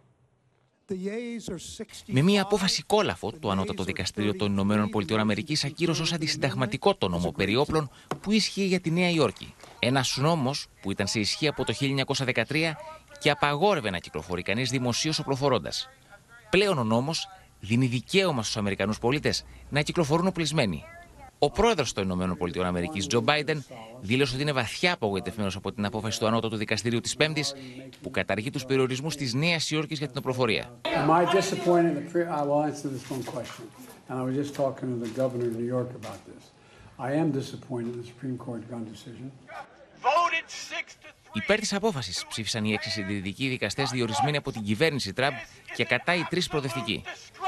Με μια απόφαση κόλαφο, το Ανώτατο Δικαστήριο των Ηνωμένων Πολιτειών Αμερικής ακύρωσε ως αντισυνταγματικό το νόμο περί όπλων που ίσχυε για τη Νέα Υόρκη. Ένας νόμος που ήταν σε ισχύ από το 1913 και απαγόρευε να κυκλοφορεί κανείς δημοσίως οπλοφορώντα. Πλέον ο νόμος δίνει δικαίωμα στους Αμερικανούς πολίτες να κυκλοφορούν οπλισμένοι. Ο πρόεδρος των ΗΠΑ, Τζο Μπάιντεν, δήλωσε ότι είναι βαθιά απογοητευμένος από την απόφαση του Ανώτατου Δικαστηρίου της Πέμπτης που καταργεί τους περιορισμούς της Νέας Υόρκης για την οπλοφορία. Υπέρ της απόφασης ψήφισαν οι έξι συντηρητικοί δικαστές διορισμένοι από την κυβέρνηση Τραμπ και κατά οι τρεις προοδευτικοί.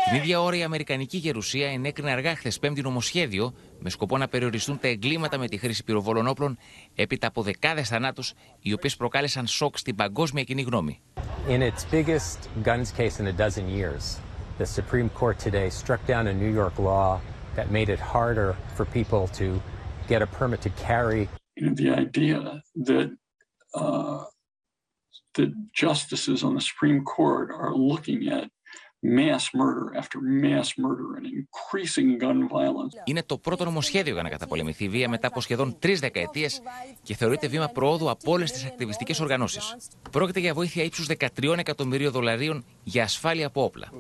Την ίδια ώρα η Αμερικανική Γερουσία ενέκρινε αργά χθες Πέμπτη νομοσχέδιο με σκοπό να περιοριστούν τα εγκλήματα με τη χρήση πυροβόλων όπλων έπειτα από δεκάδε θανάτους, οι οποίες προκάλεσαν σοκ στην παγκόσμια κοινή γνώμη. In its biggest guns case in a dozen years, the Supreme Court today struck down a New York law that made it harder for people to get a permit to carry. The idea that uh, the justices on the Supreme Court are looking at mass murder after mass murder and increasing gun violence. Είναι το πρώτο νομοσχέδιο για να καταπολεμηθεί η βία μετά από σχεδόν τρεις δεκαετίες και θεωρείται βήμα προόδου από όλες τις ακτιβιστικές οργανώσεις. Πρόκειται για βοήθεια ύψους 13 εκατομμυρίων δολαρίων για ασφάλεια από όπλα.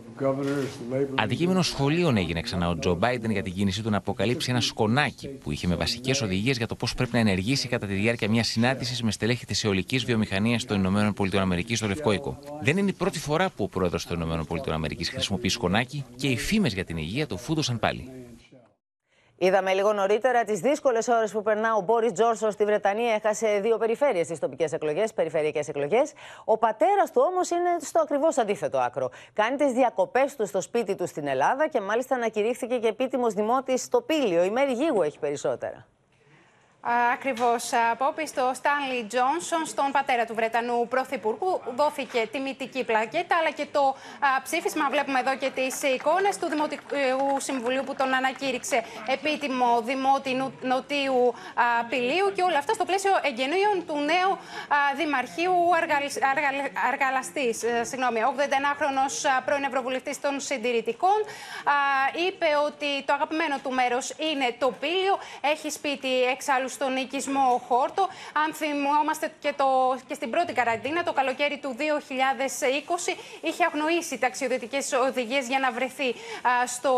Αντικείμενο σχολείων έγινε ξανά ο Τζο Μπάιντεν για την κίνησή του να αποκαλύψει ένα σκονάκι που είχε με βασικές οδηγίες για το πώς πρέπει να ενεργήσει κατά τη διάρκεια μιας συνάντησης με στελέχη της αιωλικής βιομηχανίας των ΗΠΑ στο Λευκό Οίκο. Δεν είναι η πρώτη φορά που ο πρόεδρος των ΗΠΑ χρησιμοποιεί σκονάκι και οι φήμες για την υγεία του φούντωσαν πάλι. Είδαμε λίγο νωρίτερα τις δύσκολες ώρες που περνά ο Μπόρις Τζόρσον στη Βρετανία. Έχασε δύο περιφέρειες στις τοπικές εκλογές, περιφερειακές εκλογές. Ο πατέρας του όμως είναι στο ακριβώς αντίθετο άκρο. Κάνει τις διακοπές του στο σπίτι του στην Ελλάδα και μάλιστα ανακηρύχθηκε και επίτιμος δημότης στο Πήλιο. Η Μέρη Γίγου έχει περισσότερα. Ακριβώς, Πόπη. Στο Στάνλι Τζόνσον, στον πατέρα του Βρετανού Πρωθυπουργού, δόθηκε τιμητική πλακέτα, αλλά και το ψήφισμα. Βλέπουμε εδώ και τις εικόνες του Δημοτικού Συμβουλίου που τον ανακήρυξε επίτιμο Δημότη Νοτίου Πηλίου και όλα αυτά στο πλαίσιο εγγενείων του νέου Δημαρχείου Αργαλαστής. Ε, συγγνώμη, 81χρονο πρώην Ευρωβουλευτής των Συντηρητικών είπε ότι το αγαπημένο του μέρος είναι το Πήλιο. Έχει σπίτι εξάλλου στον οικισμό Χόρτο. Αν θυμόμαστε και, το, και στην πρώτη καραντίνα, το καλοκαίρι του 2020, είχε αγνοήσει ταξιδιωτικές οδηγίες για να βρεθεί στο,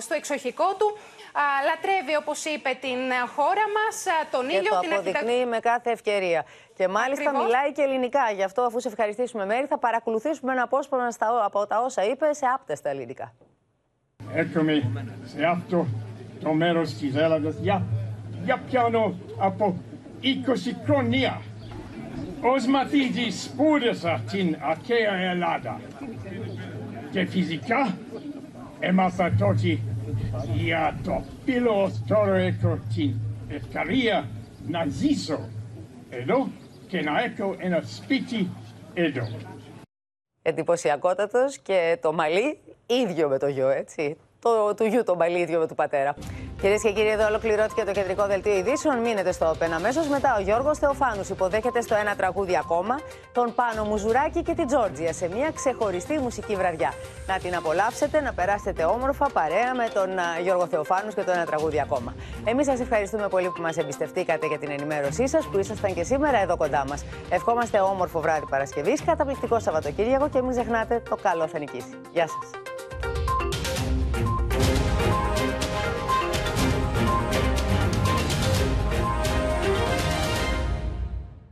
στο εξοχικό του. Α, λατρεύει, όπως είπε, την χώρα μας, τον και ήλιο, το την αποδεικνύει με κάθε ευκαιρία. Και μάλιστα Ακριβώς. μιλάει και ελληνικά. Γι' αυτό, αφού σε ευχαριστήσουμε, Μέρη, θα παρακολουθήσουμε ένα απόσπασμα στα- από τα όσα είπε σε άπτεστα ελληνικά. Eccomi, σε αυτό το μέρος της Ελλάδας για, για πιάνω από 20 χρόνια. Ως μαθήτης σπούδασα την αρχαία Ελλάδα και φυσικά έμαθα τότε για το πύλο τώρα έχω την ευκαιρία να ζήσω εδώ και να έχω ένα σπίτι εδώ. Εντυπωσιακότατος και το μαλλί ίδιο με το γιο, έτσι. Το, του γιου το μαλλί ίδιο με του πατέρα. Κυρίες και κύριοι, εδώ ολοκληρώθηκε το κεντρικό δελτίο ειδήσεων. Μείνετε στο Open αμέσως. Μετά ο Γιώργος Θεοφάνους υποδέχεται στο ένα τραγούδι ακόμα τον Πάνο Μουζουράκη και την Τζόρτζια σε μια ξεχωριστή μουσική βραδιά. Να την απολαύσετε, να περάσετε όμορφα παρέα με τον α, Γιώργο Θεοφάνους και το ένα τραγούδι ακόμα. Εμείς σας ευχαριστούμε πολύ που μας εμπιστευτήκατε για την ενημέρωσή σας, που ήσασταν και σήμερα εδώ κοντά μας. Ευχόμαστε όμορφο βράδυ Παρασκευής, καταπληκτικό Σαββατοκύριακο και μην ξεχνάτε το καλό θα νικήσει. Γεια σας.